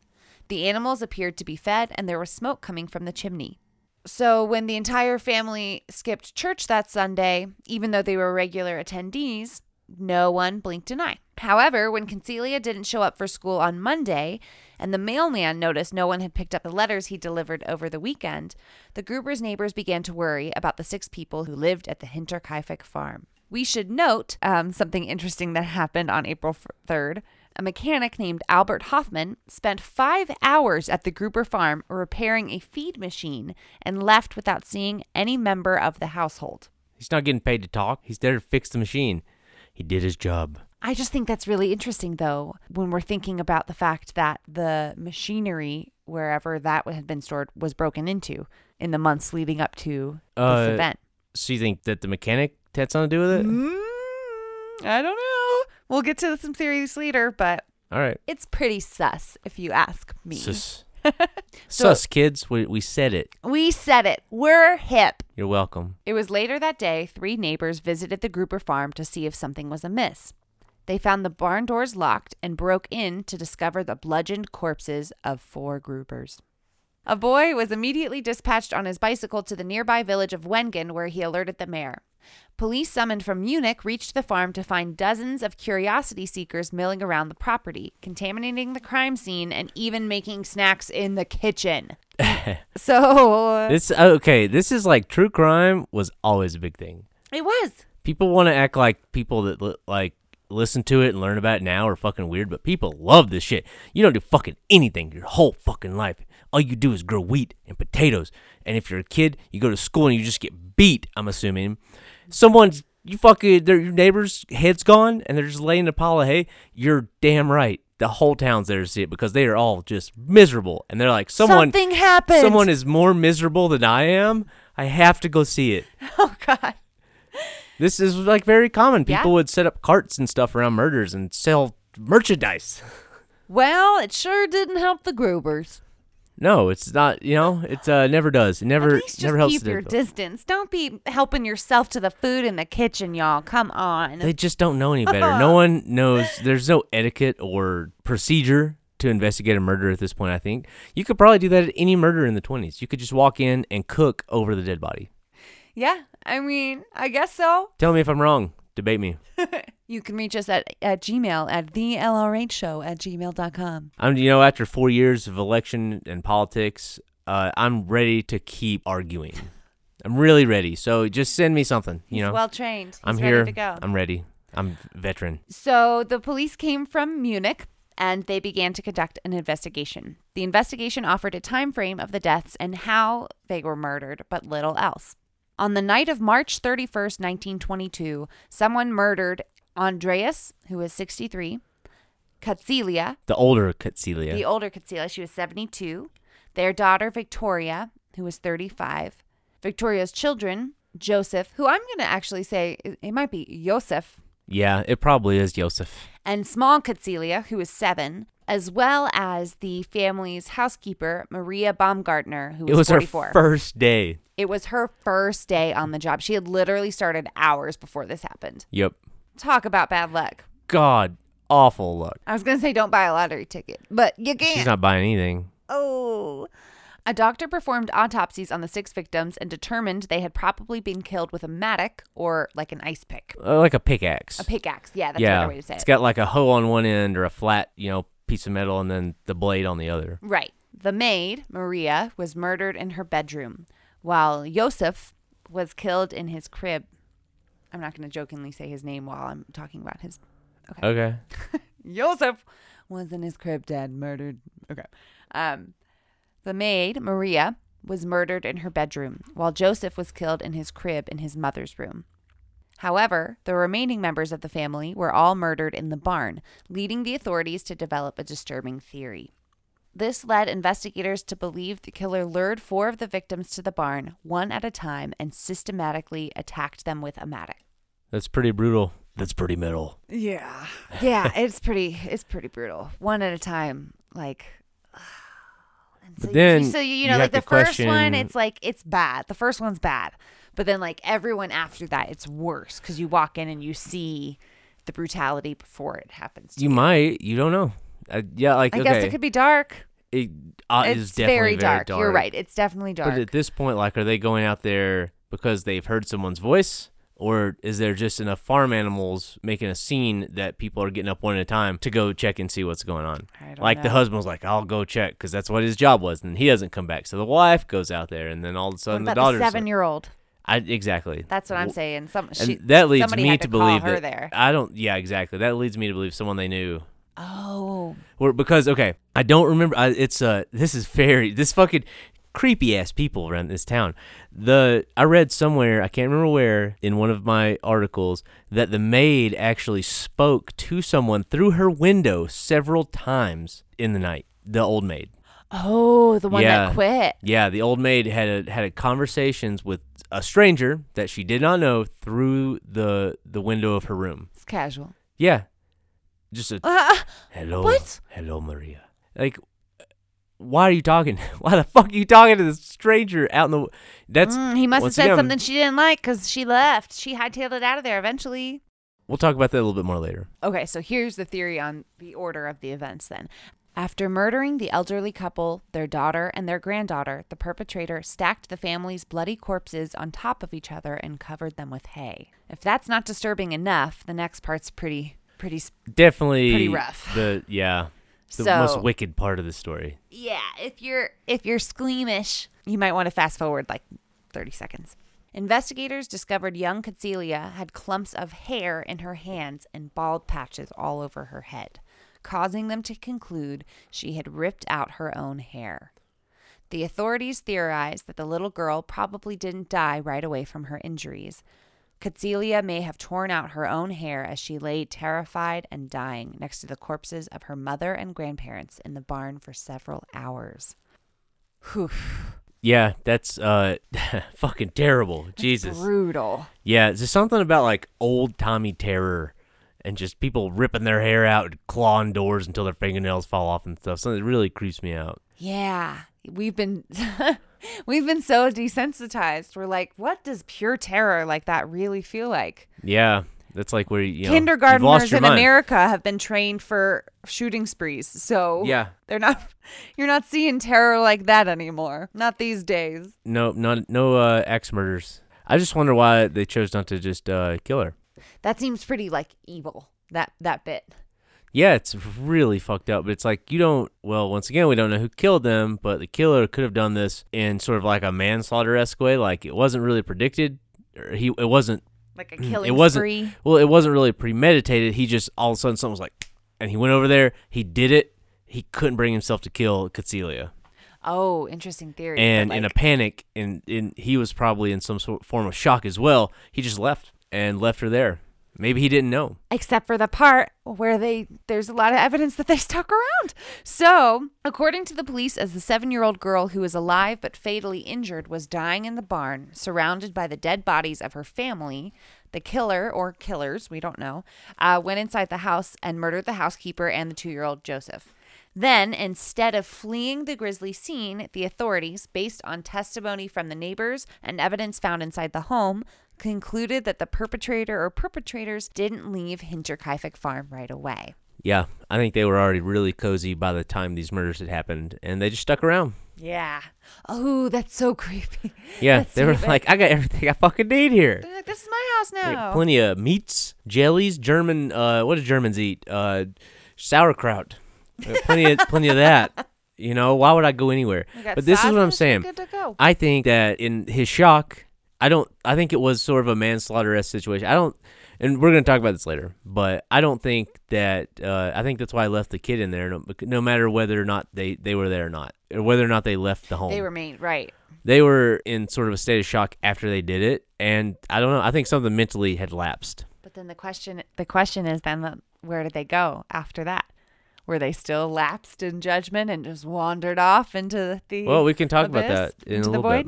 The animals appeared to be fed, and there was smoke coming from the chimney. So when the entire family skipped church that Sunday, even though they were regular attendees, no one blinked an eye. However, when Concelia didn't show up for school on Monday, and the mailman noticed no one had picked up the letters he delivered over the weekend, the Gruber's neighbors began to worry about the six people who lived at the Hinterkaifeck farm. We should note um, something interesting that happened on April 3rd. A mechanic named Albert Hoffman spent five hours at the Gruber farm repairing a feed machine and left without seeing any member of the household.
He's not getting paid to talk. He's there to fix the machine. He did his job.
I just think that's really interesting, though, when we're thinking about the fact that the machinery, wherever that had been stored, was broken into in the months leading up to this
Uh,
event.
So you think that the mechanic had something to do with it?
Mm, I don't know. We'll get to some theories later, but
All right.
it's pretty sus, if you ask me.
Sus.
So-
Sus, kids. We, we said it.
We said it. We're hip.
You're welcome.
It was later that day, three neighbors visited the Gruber farm to see if something was amiss. They found the barn doors locked and broke in to discover the bludgeoned corpses of four Grubers. A boy was immediately dispatched on his bicycle to the nearby village of Wengen, where he alerted the mayor. Police summoned from Munich reached the farm to find dozens of curiosity seekers milling around the property, contaminating the crime scene and even making snacks in the kitchen. so
This okay. This is like true crime was always a big thing.
it was.
People want to act like people that li- like listen to it and learn about it now are fucking weird, but people love this shit. You don't do fucking anything your whole fucking life. All you do is grow wheat and potatoes. And if you're a kid, you go to school and you just get beat. I'm assuming someone's you fucking their your neighbor's head's gone and they're just laying a pile of hay. You're damn right. the whole town's there to see it because they are all just miserable, and they're like, someone,
Something happened.
someone is more miserable than I am. I have to go see it.
Oh God.
This is like very common.
Yeah.
People would set up carts and stuff around murders and sell merchandise.
Well, it sure didn't help the Grubers.
No, it's not. You know, it uh, never does. It never,
At least
never helps.
keep your distance. Don't be helping yourself to the food in the kitchen, y'all. Come on.
They just don't know any better. no one knows. There's no etiquette or procedure to investigate a murder at this point. I think you could probably do that at any murder in the 20s. You could just walk in and cook over the dead body.
yeah, I mean, I guess so.
Tell me if I'm wrong. Debate me.
You can reach us at, at Gmail at thelrhshow LRH show at gmail.com.
I'm. You know, after four years of election and politics, uh, I'm ready to keep arguing. I'm really ready. So just send me something. You
He's
know,
well trained. He's
I'm
ready
here.
to go.
I'm ready. I'm veteran.
So the police came from Munich and they began to conduct an investigation. The investigation offered a time frame of the deaths and how they were murdered, but little else. On the night of March 31st, 1922, someone murdered Andreas, who was 63, Katzilia,
The older Katzilia.
the older Katzilia, she was 72, their daughter Victoria, who was 35, Victoria's children, Joseph, who I'm going to actually say it might be Joseph,
yeah, it probably is Joseph.
and small Katzilia, who was seven, as well as the family's housekeeper, Maria Baumgartner, who was,
It was
44.
her first day.
It was her first day on the job. She had literally started hours before this happened.
Yep.
Talk about bad luck.
God, awful luck.
I was going to say don't buy a lottery ticket, but you can't.
She's not buying anything.
Oh. A doctor performed autopsies on the six victims and determined they had probably been killed with a mattock or like an ice pick.
Uh, like a pickaxe.
A pickaxe. Yeah, that's
yeah,
better way to say
it's
it.
got like a hoe on one end or a flat, you know, piece of metal, and then the blade on the other.
Right. The maid, Maria, was murdered in her bedroom, while Josef was killed in his crib. I'm not going to jokingly say his name while I'm talking about his.
Okay.
Josef was in his crib, dead, murdered. Okay. Um, the maid, Maria, was murdered in her bedroom, while Joseph was killed in his crib in his mother's room. However, the remaining members of the family were all murdered in the barn, leading the authorities to develop a disturbing theory. This led investigators to believe the killer lured four of the victims to the barn, one at a time, and systematically attacked them with a mattock.
That's pretty brutal. That's pretty metal.
Yeah. Yeah, it's pretty it's pretty brutal. One at a time, like and
But
you-
then
so you, you
you
know, like the
to
first one, it's like it's bad. The first one's bad, but then like everyone after that, it's worse because you walk in and you see the brutality before it happens. To
You might. You don't know. Uh, yeah, like
I
okay.
guess it could be dark.
It uh,
it's
is definitely
very,
very
dark. You're right. It's definitely dark.
But at this point, like, are they going out there because they've heard someone's voice, or is there just enough farm animals making a scene that people are getting up one at a time to go check and see what's going on? Like the
know.
husband was like, "I'll go check" because that's what his job was, and he doesn't come back. So the wife goes out there, and then all of a sudden the daughter.
seven-year-old?
I exactly.
That's what I'm saying. Some she,
that leads me to,
call
believe
her
that
there.
I don't. Yeah, exactly. That leads me to believe someone they knew
Oh,
or because okay, I don't remember. I, it's uh, this is very this fucking creepy ass people around this town. The I read somewhere I can't remember where in one of my articles that the maid actually spoke to someone through her window several times in the night. The old maid.
oh, the one
Yeah.
that quit.
Yeah, the old maid had a, had a conversations with a stranger that she did not know through the the window of her room.
It's casual.
Yeah, just a
Uh,
Hello.
What?
Hello, Maria. Like, why are you talking? Why the fuck are you talking to this stranger out in the? That's.
Mm, he must have said
again-
something she didn't like because she left. She hightailed it out of there eventually.
We'll talk about that a little bit more later.
Okay, so here's the theory on the order of the events then. After murdering the elderly couple, their daughter, and their granddaughter, the perpetrator stacked the family's bloody corpses on top of each other and covered them with hay. If that's not disturbing enough, the next part's pretty, pretty. Sp-
Definitely.
Pretty rough.
The yeah, the
So-
most wicked part of the story.
yeah, if you're if you're squeamish, you might want to fast forward like 30 seconds. Investigators discovered young Cecilia had clumps of hair in her hands and bald patches all over her head, causing them to conclude she had ripped out her own hair. The authorities theorized that the little girl probably didn't die right away from her injuries, Catzelia may have torn out her own hair as she lay terrified and dying next to the corpses of her mother and grandparents in the barn for several hours. Whew.
Yeah, that's uh fucking terrible. Jesus.
Brutal.
Yeah, there's something about like old Tommy terror and just people ripping their hair out and clawing doors until their fingernails fall off and stuff. Something that really creeps me out.
Yeah. We've been we've been so desensitized. We're like, what does pure terror like that really feel like?
Yeah. That's like where you know,
Kindergarteners in
mind.
America have been trained for shooting sprees. So
Yeah.
they're not you're not seeing terror like that anymore. Not these days.
No, not no uh axe murders. I just wonder why they chose not to just uh kill her.
That seems pretty like evil. That that bit.
Yeah, it's really fucked up. But it's like you don't. Well, once again, we don't know who killed them, but the killer could have done this in sort of like a manslaughter esque way. Like it wasn't really predicted. Or he it wasn't.
Like a killing
It wasn't.
spree.
Well, it wasn't really premeditated. He just all of a sudden something was like, and he went over there. He did it. He couldn't bring himself to kill Catzelia,
Oh, interesting theory.
and
but,
in a panic, and in he was probably in some sort form of shock as well. He just left and left her there. Maybe he didn't know.
except for the part where they there's a lot of evidence that they stuck around. So, according to the police, as the seven-year-old girl who was alive but fatally injured was dying in the barn, surrounded by the dead bodies of her family, the killer or killers, we don't know, uh, went inside the house and murdered the housekeeper and the two-year-old Joseph. Then, instead of fleeing the grisly scene, the authorities, based on testimony from the neighbors and evidence found inside the home, concluded that the perpetrator or perpetrators didn't leave Hinterkaifeck Farm right away.
Yeah, I think they were already really cozy by the time these murders had happened, and they just stuck around.
Yeah. Oh, that's so creepy.
Yeah, they were like, I got everything I fucking need here.
They're like, this is my house
Like,
now.
plenty of meats, jellies, German. Uh, what do Germans eat? Uh, sauerkraut. Uh, plenty of plenty of that. You know, why would I go anywhere? But this is what I'm saying.
Good to go.
I think that in his shock, I don't. I think it was sort of a manslaughter esque situation. I don't, and we're gonna talk about this later. But I don't think that. Uh, I think that's why I left the kid in there, no, no matter whether or not they they were there or not, or whether or not they left the home.
They remain right.
they were in sort of a state of shock after they did it, and I don't know. I think something mentally had lapsed.
But then the question the question is then where did they go after that? Were they still lapsed in judgment and just wandered off into the
Well, we can talk about that in a little bit.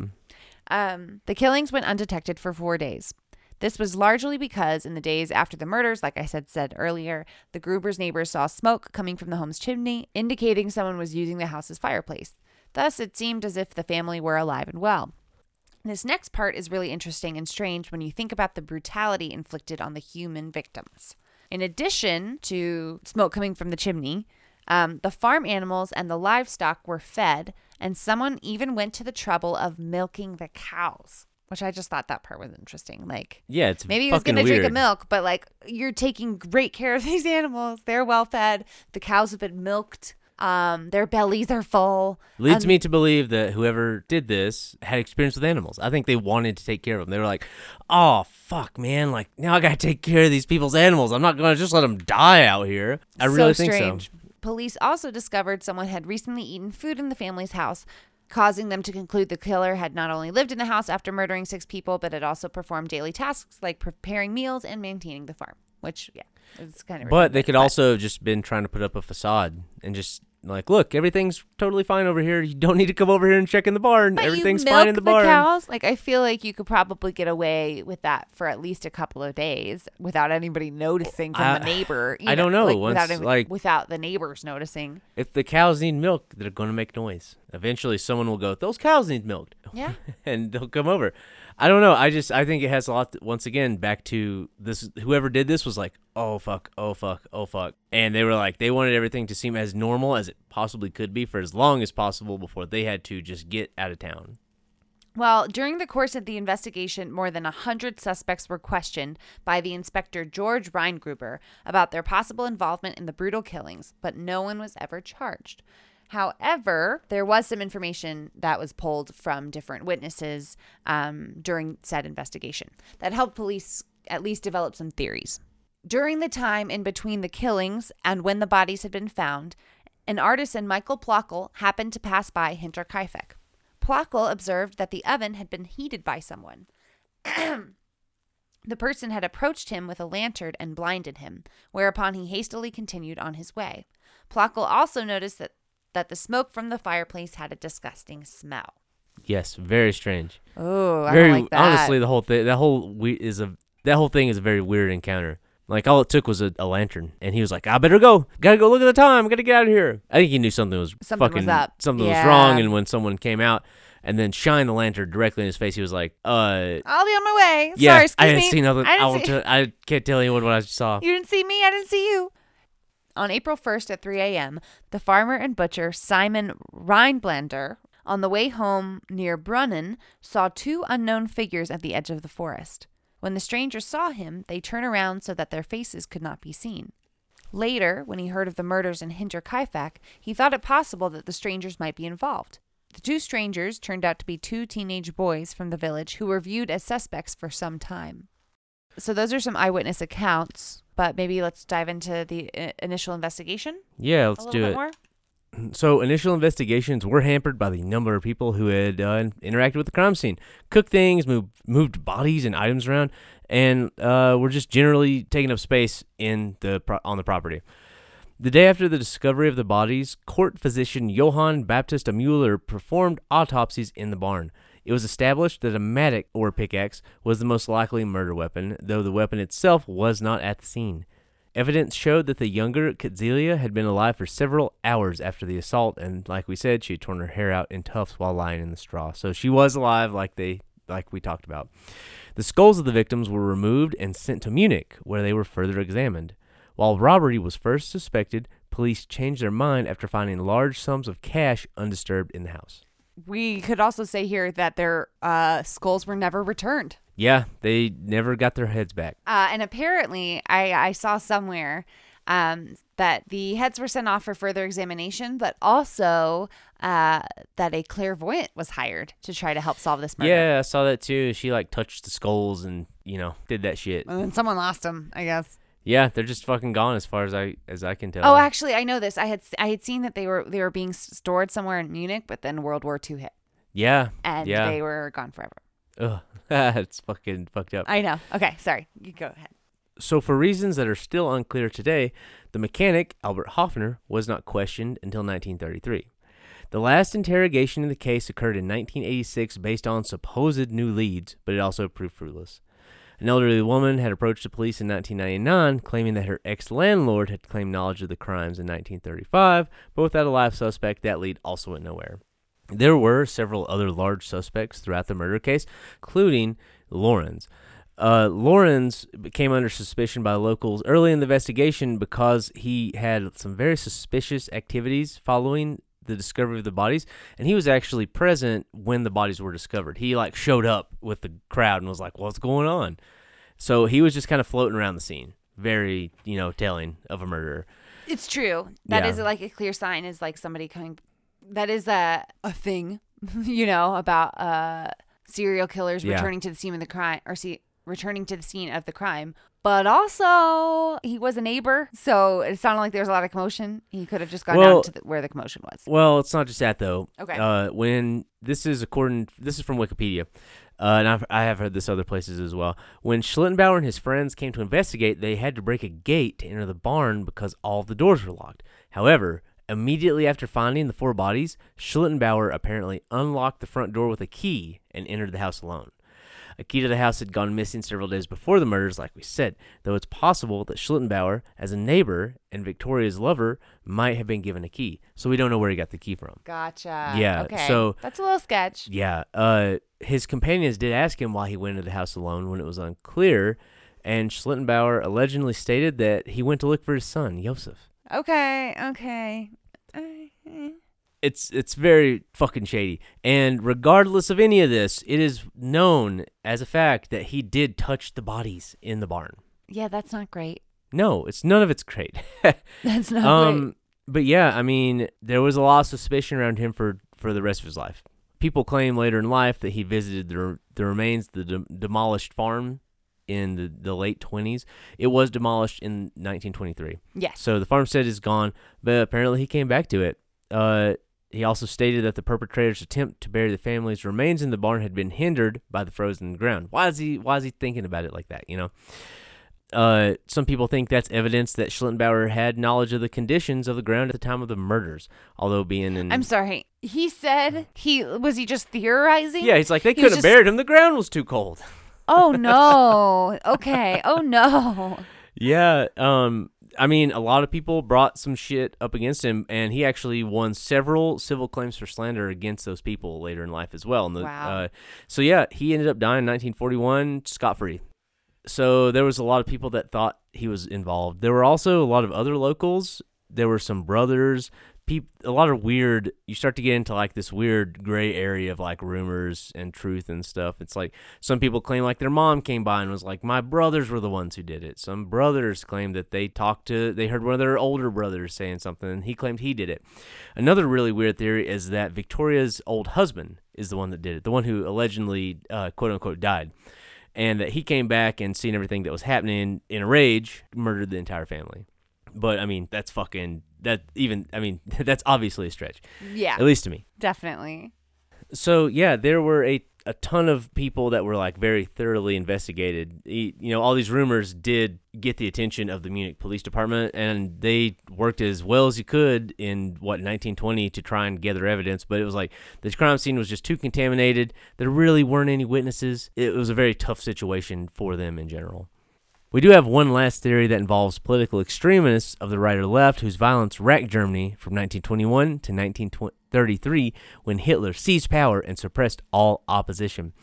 Um, the killings went undetected for four days. This was largely because in the days after the murders, like I said said earlier, the Gruber's neighbors saw smoke coming from the home's chimney, indicating someone was using the house's fireplace. Thus, it seemed as if the family were alive and well. This next part is really interesting and strange when you think about the brutality inflicted on the human victims. In addition to smoke coming from the chimney, um, the farm animals and the livestock were fed, and someone even went to the trouble of milking the cows, which I just thought that part was interesting. Like,
Yeah, it's
maybe he was going to drink a milk, but like, you're taking great care of these animals. They're well fed. The cows have been milked. Um, their bellies are full.
Leads
Um,
me to believe that whoever did this had experience with animals. I think they wanted to take care of them. They were like, "Oh fuck, man! Like now I gotta take care of these people's animals. I'm not gonna just let them die out here." I really think
strange.
so.
Police also discovered someone had recently eaten food in the family's house, causing them to conclude the killer had not only lived in the house after murdering six people, but had also performed daily tasks like preparing meals and maintaining the farm. Which, yeah, it's kind of.
But they could
redundant,
also have just been trying to put up a facade and just like, look, everything's totally fine over here. You don't need to come over here and check in the barn.
But
Everything's
you
fine in
milk
the barn.
cows. Like I feel like you could probably get away with that for at least a couple of days without anybody noticing from the neighbor.
I don't know.
like,
Once,
without any-
like-
without the neighbors noticing.
If the cows need milk, they're gonna make noise. Eventually, someone will go, "Those cows need milk,"
Yeah.
and they'll come over. I don't know. I just I think it has a lot. To, once again, back to this. Whoever did this was like, "Oh fuck, oh fuck, oh fuck," and they were like, they wanted everything to seem as normal as it possibly could be for as long as possible before they had to just get out of town.
Well, during the course of the investigation, more than 100 suspects were questioned by the inspector George Reingruber about their possible involvement in the brutal killings, but no one was ever charged. However, there was some information that was pulled from different witnesses um, during said investigation that helped police at least develop some theories. During the time in between the killings and when the bodies had been found, an artisan, Michael Plöckl, happened to pass by Hinterkaifeck. Plöckl observed that the oven had been heated by someone. The person had approached him with a lantern and blinded him, whereupon he hastily continued on his way. Plöckl also noticed that, that the smoke from the fireplace had a disgusting smell.
Yes, very strange.
Oh, I
very
don't like that.
honestly, the whole thing, that whole we is a that whole thing is a very weird encounter. Like all it took was a, a lantern, and he was like, "I better go. Gotta go look at the time. Gotta get out of here." I think he knew something was
Something was
fucking
up.
something
Yeah.
was wrong. And when someone came out and then shined the lantern directly in his face, he was like, "Uh,
I'll be on my way.
yeah,
Sorry, excuse
I didn't
me.
see nothing.
I
I,
didn't
will
see-
tell- I can't tell anyone what I saw."
You didn't see me, I didn't see you. On April 1st at 3 a.m., the farmer and butcher Simon Reißländer, on the way home near Brunnen, saw two unknown figures at the edge of the forest. When the strangers saw him, they turned around so that their faces could not be seen. Later, when he heard of the murders in Hinterkaifeck, he thought it possible that the strangers might be involved. The two strangers turned out to be two teenage boys from the village who were viewed as suspects for some time. So those are some eyewitness accounts, but maybe let's dive into the uh, initial investigation
Yeah, let's
little
do
bit
it.
more.
So, initial investigations were hampered by the number of people who had uh, interacted with the crime scene, cooked things, moved moved bodies and items around, and uh, were just generally taking up space in the pro- on the property. The day after the discovery of the bodies, court physician Johann Baptist Mueller performed autopsies in the barn. It was established that a mattock or pickaxe was the most likely murder weapon, though the weapon itself was not at the scene. Evidence showed that the younger Katzelia had been alive for several hours after the assault, and like we said, she had torn her hair out in tufts while lying in the straw. So she was alive, like they like we talked about. The skulls of the victims were removed and sent to Munich, where they were further examined. While robbery was first suspected, police changed their mind after finding large sums of cash undisturbed in the house.
We could also say here that their uh, skulls were never returned.
Yeah, they never got their heads back.
Uh, and apparently, I, I saw somewhere um, that the heads were sent off for further examination, but also uh, that a clairvoyant was hired to try to help solve this murder.
Yeah, I saw that too. She like touched the skulls and you know did that shit.
And then someone lost them, I guess.
Yeah, they're just fucking gone as far as I as I can tell.
Oh, actually, I know this. I had I had seen that they were they were being stored somewhere in Munich, but then World War II hit
yeah,
and
yeah.
they were gone forever.
Ugh, it's fucking fucked up.
I know. Okay, sorry. You go ahead.
So, for reasons that are still unclear today, the mechanic, Albert Hofner, was not questioned until 1933. The last interrogation in the case occurred in 1986 based on supposed new leads, but it also proved fruitless. An elderly woman had approached the police in 1999 claiming that her ex landlord had claimed knowledge of the crimes in 1935, but without a live suspect, that lead also went nowhere. There were several other large suspects throughout the murder case, including Lorenz. Uh, Lorenz came under suspicion by locals early in the investigation because he had some very suspicious activities following the discovery of the bodies, and he was actually present when the bodies were discovered. He like showed up with the crowd and was like, "What's going on?" So he was just kind of floating around the scene, very you know telling of a murderer.
It's true. That
Yeah.
is like a clear sign is like somebody coming that is a a thing, you know, about uh serial killers
Yeah.
returning to the scene of the crime or see returning to the scene of the crime. But also he was a neighbor, so it sounded like there was a lot of commotion. He could have just gone
Well-
down to the, where the commotion was.
Well, it's not just that though.
Okay.
Uh, when this is according, this is from Wikipedia, uh, and I've, I have heard this other places as well. When Schlittenbauer and his friends came to investigate, they had to break a gate to enter the barn because all the doors were locked. However, immediately after finding the four bodies, Schlittenbauer apparently unlocked the front door with a key and entered the house alone. A key to the house had gone missing several days before the murders, like we said, though it's possible that Schlittenbauer, as a neighbor and Victoria's lover, might have been given a key. So we don't know where he got the key from.
Gotcha.
Yeah,
Okay.
so-
that's a little sketch.
Yeah, uh, his companions did ask him why he went into the house alone when it was unclear, and Schlittenbauer allegedly stated that he went to look for his son, Josef.
Okay. Okay. Uh, eh.
It's it's very fucking shady. And regardless of any of this, it is known as a fact that he did touch the bodies in the barn.
Yeah, that's not great.
No, it's none of it's great.
That's not great.
um, but yeah, I mean, there was a lot of suspicion around him for for the rest of his life. People claim later in life that he visited the the remains of the de- demolished farm in the, the late 20s. It was demolished in 1923.
Yes.
So the farmstead is gone, but apparently he came back to it. Uh, He also stated that the perpetrator's attempt to bury the family's remains in the barn had been hindered by the frozen ground. Why is he why is he thinking about it like that, you know? Uh, some people think that's evidence that Schlittenbauer had knowledge of the conditions of the ground at the time of the murders, although being in
I'm sorry. He said he was he just theorizing?
Yeah, he's like they
He
couldn't have
just-
buried him. The ground was too cold.
Oh no. Okay. Oh no.
Yeah, um I mean, a lot of people brought some shit up against him, and he actually won several civil claims for slander against those people later in life as well. And the,
Wow.
Uh, so yeah, he ended up dying in 1941, scot free. So there was a lot of people that thought he was involved. There were also a lot of other locals. There were some brothers. A lot of weird. You start to get into like this weird gray area of like rumors and truth and stuff. It's like some people claim like their mom came by and was like, "My brothers were the ones who did it." Some brothers claim that they talked to, they heard one of their older brothers saying something, and he claimed he did it. Another really weird theory is that Victoria's old husband is the one that did it, the one who allegedly, uh, quote unquote, died, and that he came back and seen everything that was happening in a rage, murdered the entire family. But I mean, that's fucking that even. I mean, that's obviously a stretch,
Yeah.
at least to me
Definitely.
so yeah, there were a a ton of people that were like very thoroughly investigated. You know, all these rumors did get the attention of the Munich Police Department, and they worked as well as you could in what 1920 to try and gather evidence. But it was like the crime scene was just too contaminated. There really weren't any witnesses. It was a very tough situation for them in general. We do have one last theory that involves political extremists of the right or left whose violence racked Germany from 1921 to 1933 when Hitler seized power and suppressed all opposition.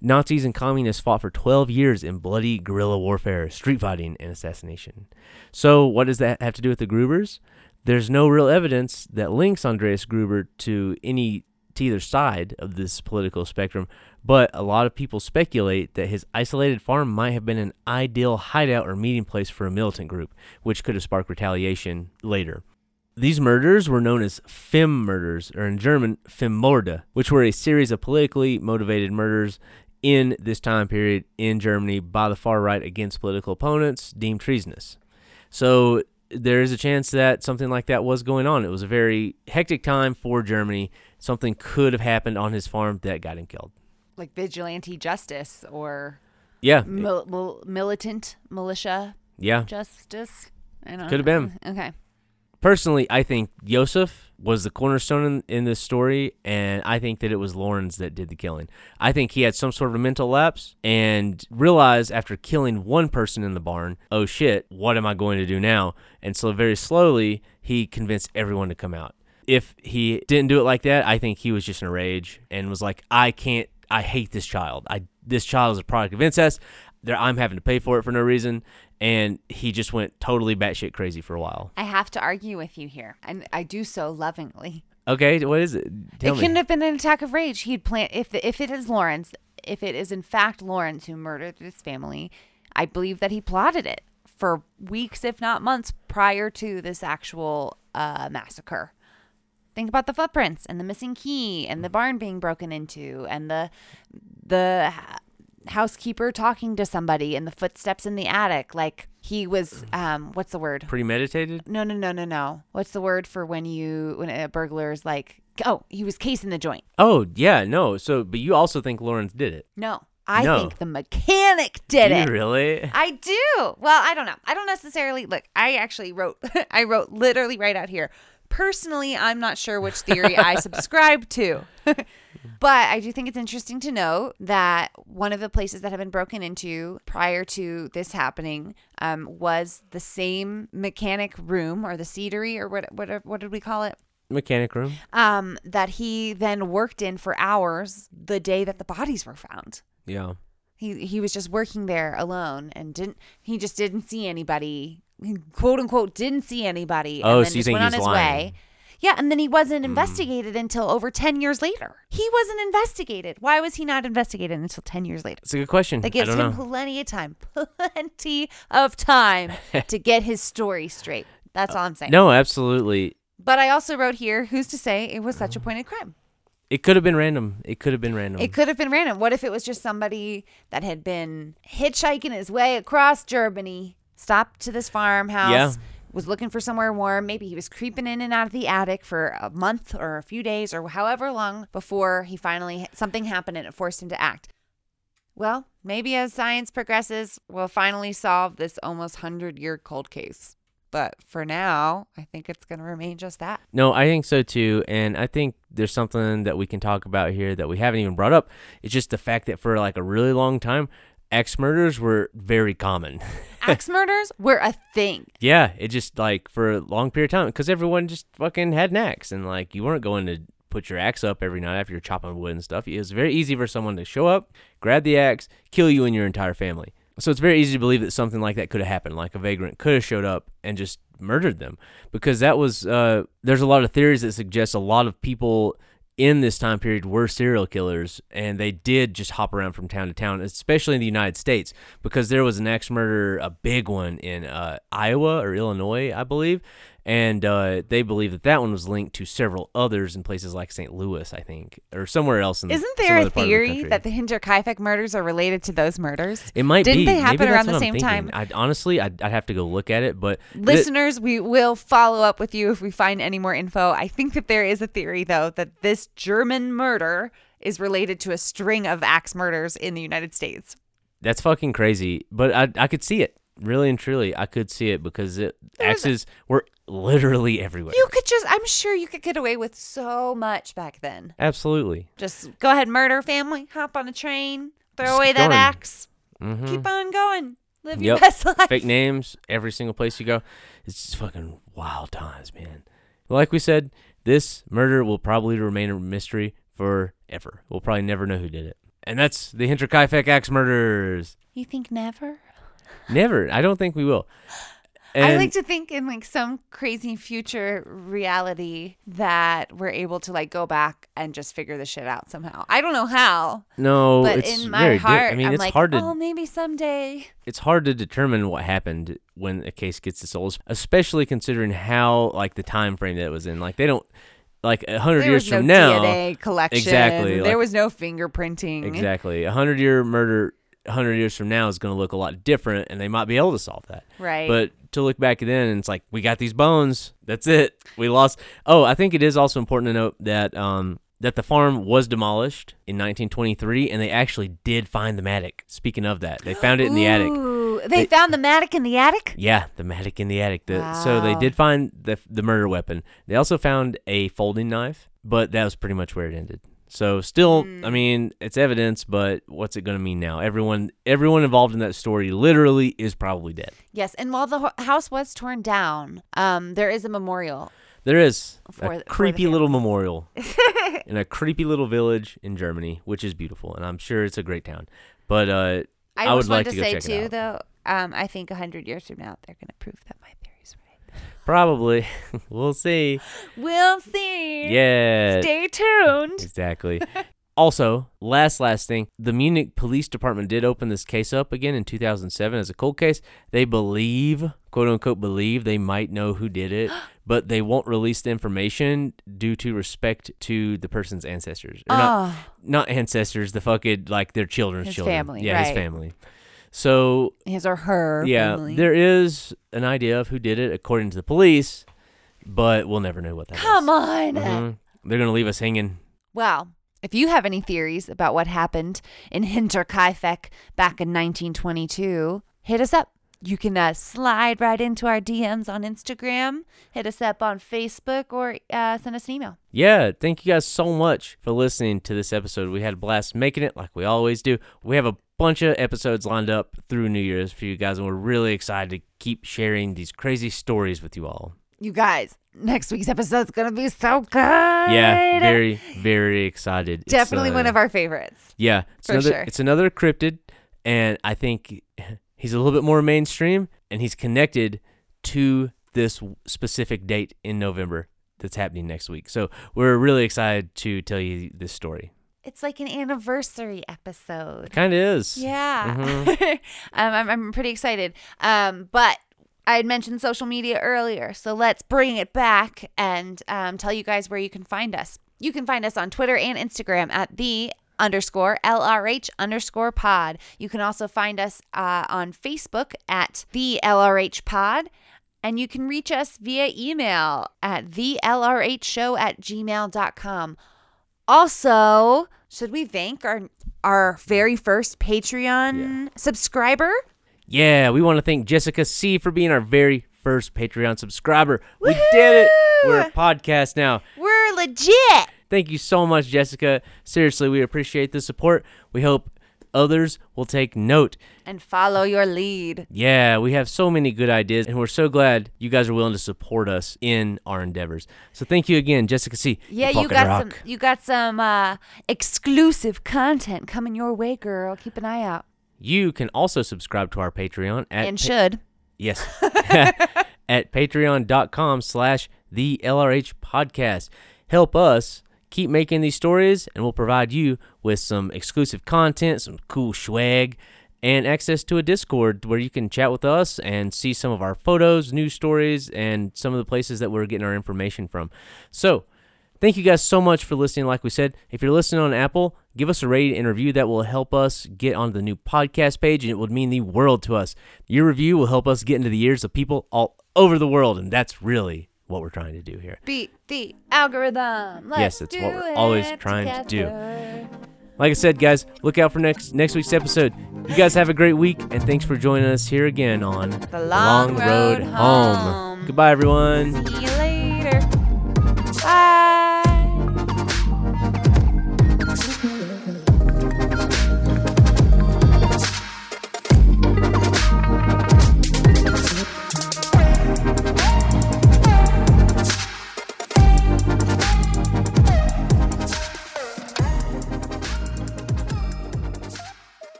Nazis and communists fought for 12 years in bloody guerrilla warfare, street fighting, and assassination. So, what does that have to do with the Grubers? There's no real evidence that links Andreas Gruber to any to either side of this political spectrum, but a lot of people speculate that his isolated farm might have been an ideal hideout or meeting place for a militant group, which could have sparked retaliation later. These murders were known as Fem murders, or in German, Fememorde, which were a series of politically motivated murders in this time period in Germany by the far right against political opponents deemed treasonous. So there is a chance that something like that was going on. It was a very hectic time for Germany. Something could have happened on his farm that got him killed.
Like vigilante justice or
Yeah,
mil- mil- militant militia
yeah.
justice. I don't
Could have been.
Okay.
Personally, I think Joseph was the cornerstone in, in this story, and I think that it was Lorenz that did the killing. I think he had some sort of a mental lapse and realized after killing one person in the barn, oh shit, what am I going to do now? And so, very slowly, he convinced everyone to come out. If he didn't do it like that, I think he was just in a rage and was like, I can't, I hate this child. I This child is a product of incest. There, I'm having to pay for it for no reason. And he just went totally batshit crazy for a while.
I have to argue with you here, and I do so lovingly.
Okay, what is it? Tell
it
me.
couldn't have been an attack of rage. He'd plan if if it is Lorenz, if it is in fact Lorenz who murdered his family, I believe that he plotted it for weeks, if not months, prior to this actual uh, massacre. Think about the footprints and the missing key and the barn being broken into and the the housekeeper talking to somebody and the footsteps in the attic. Like he was, um, what's the word?
Premeditated?
No, no, no, no, no. What's the word for when you when a burglar is like, oh, he was casing the joint?
Oh, yeah, no. So, but you also think Lorenz did it?
No, I
No.
think the mechanic did
you
it.
really?
I do. Well, I don't know. I don't necessarily look. I actually wrote. I wrote literally right out here. Personally, I'm not sure which theory I subscribe to. but I do think it's interesting to note that one of the places that have been broken into prior to this happening um, was the same mechanic room or the cedary or what what what did we call it?
Mechanic room.
Um, that he then worked in for hours the day that the bodies were found.
Yeah.
He he was just working there alone and didn't he just didn't see anybody quote unquote didn't see anybody
Oh,
and then
so you
just
think
went on
he's
his
lying.
way. Yeah, and then he wasn't
Mm.
investigated until over 10 years later. He wasn't investigated. Why was he not investigated until 10 years later?
It's a good question.
That
I
gives
don't
him
know.
plenty of time, plenty of time to get his story straight. That's all I'm saying.
No, absolutely.
But I also wrote here, who's to say it was such a pointed crime?
It could have been random. It could have been random.
It could have been random. What if it was just somebody that had been hitchhiking his way across Germany, stopped to this farmhouse,
Yeah.
was looking for somewhere warm. Maybe he was creeping in and out of the attic for a month or a few days or however long before he finally something happened and it forced him to act. Well, maybe as science progresses, we'll finally solve this almost 100 year cold case. But for now, I think it's going to remain just that.
No, I think so too. And I think there's something that we can talk about here that we haven't even brought up. It's just the fact that for like a really long time, axe murders were very common.
Axe murders were a thing.
yeah, it just like for a long period of time because everyone just fucking had an axe and like you weren't going to put your axe up every night after you're chopping wood and stuff. It was very easy for someone to show up, grab the axe, kill you and your entire family. So it's very easy to believe that something like that could have happened, like a vagrant could have showed up and just murdered them, because that was. Uh, there's a lot of theories that suggest a lot of people in this time period were serial killers, and they did just hop around from town to town, especially in the United States, because there was an axe murder, a big one in uh, Iowa or Illinois, I believe, and uh, they believe that that one was linked to several others in places like St. Louis, I think, or somewhere else. In
Isn't there a
of the
theory that the Hinterkaifeck murders are related to those murders?
It might
Didn't
be.
they happen around the same time?
I'd, honestly, I'd, I'd have to go look at it, but th-
Listeners, we will follow up with you if we find any more info. I think that there is a theory, though, that this German murder is related to a string of axe murders in the United States.
that's fucking crazy. But I, I could see it. Really and truly, I could see it because it, axes were literally everywhere.
You could just, I'm sure you could get away with so much back then.
Absolutely.
Just go ahead, murder family, hop on a train, throw
Just
away that
going.
axe,
hmm
keep on going, live your best life.
Fake names every single place you go. It's just fucking wild times, man. Like we said, this murder will probably remain a mystery forever. We'll probably never know who did it. And that's the Hinterkaifeck axe murders.
You think never?
Never. I don't think we will.
I like to think in like some crazy future reality that we're able to like go back and just figure the shit out somehow. I don't know how,
no,
but
it's
in my
very di-
heart,
I mean,
am
it's
like,
hard to
oh, maybe someday.
it's hard to determine what happened when a case gets to souls, especially considering how like the time frame that it was in. Like they don't like a hundred
There
years
was no
from now.
DNA collection.
Exactly,
There
like-
was no fingerprinting.
Exactly, a hundred year murder, a hundred years from now is going to look a lot different, and they might be able to solve that.
Right.
But to look back then, and it's like we got these bones. That's it. We lost. Oh, I think it is also important to note that um that the farm was demolished in 1923, and they actually did find the mattock. Speaking of that, they found it in the attic.
Ooh, they,
They-
found the mattock in the attic.
Yeah, the mattock in the attic. The, So they did find the the murder weapon. They also found a folding knife, but that was pretty much where it ended. So still,
Hmm.
I mean, it's evidence, but what's it going to mean now? Everyone everyone involved in that story literally is probably dead.
Yes, and while the ho- house was torn down, um, there is a memorial.
There is
For
a
the- for the
creepy little memorial in a creepy little village in Germany, which is beautiful, and I'm sure it's a great town. But uh,
I,
I would like to
to, say too, though. Um, I think a hundred years from now, they're gonna prove that my theory's right.
Probably we'll see.
We'll see.
Yeah,
Stay tuned.
Exactly. also, last last thing, the Munich Police Department did open this case up again in 2007 as a cold case. They believe, quote unquote, believe they might know who did it, but they won't release the information due to respect to the person's ancestors. Or not,
Oh,
not ancestors, the fucking like their children's
His
children.
family,
yeah, his family. So
his or her.
yeah,
family.
there is an idea of who did it according to the police, but we'll never know what that is.
Come on.
Mhm. They're gonna leave us hanging.
Well, if you have any theories about what happened in Hinterkaifeck back in 1922, hit us up. You can uh, slide right into our DMs on Instagram, hit us up on Facebook, or uh, send us an email.
Yeah, thank you guys so much for listening to this episode. We had a blast making it like we always do. We have a bunch of episodes lined up through New Year's for you guys, and we're really excited to keep sharing these crazy stories with you all.
You guys, next week's episode's going to be so good.
Yeah, very, very excited.
Definitely
uh,
one of our favorites.
Yeah, it's
For
another,
sure.
It's another cryptid, and I think he's a little bit more mainstream, and he's connected to this specific date in November that's happening next week. So we're really excited to tell you this story.
It's like an anniversary episode.
Kind of is.
Yeah.
Mhm.
um, I'm, I'm pretty excited. Um, but I had mentioned social media earlier. So let's bring it back and um, tell you guys where you can find us. You can find us on Twitter and Instagram at the underscore LRH underscore pod. You can also find us uh, on Facebook at the LRH pod. And you can reach us via email at the LRH show at gmail.com. Also, should we thank our our very first Patreon subscriber?
Yeah, we want to thank Jessica C for being our very first Patreon subscriber. We did it. We're a podcast now.
We're legit.
Thank you so much, Jessica. Seriously, we appreciate the support. We hope others will take note.
And follow your lead.
Yeah, we have so many good ideas, and we're so glad you guys are willing to support us in our endeavors. So thank you again, Jessica C.
Yeah, you got
rock.
some you got some uh, exclusive content coming your way, girl. Keep an eye out.
You can also subscribe to our Patreon at
and
pa-
should.
Yes. at patreon.com slash the LRH podcast. Help us keep making these stories and we'll provide you with some exclusive content, some cool swag, and access to a Discord where you can chat with us and see some of our photos, news stories, and some of the places that we're getting our information from. So, Thank you guys so much for listening. Like we said, if you're listening on Apple, give us a rating and review. That will help us get onto the new podcast page, and it would mean the world to us. Your review will help us get into the ears of people all over the world, and that's really what we're trying to do here.
Beat the algorithm. Let's
yes, it's what we're always trying together. to do. Like I said, guys, look out for next next week's episode. You guys have a great week, and thanks for joining us here again on
the Long, Long Road, Road home. home.
Goodbye, everyone.
See you later. Bye.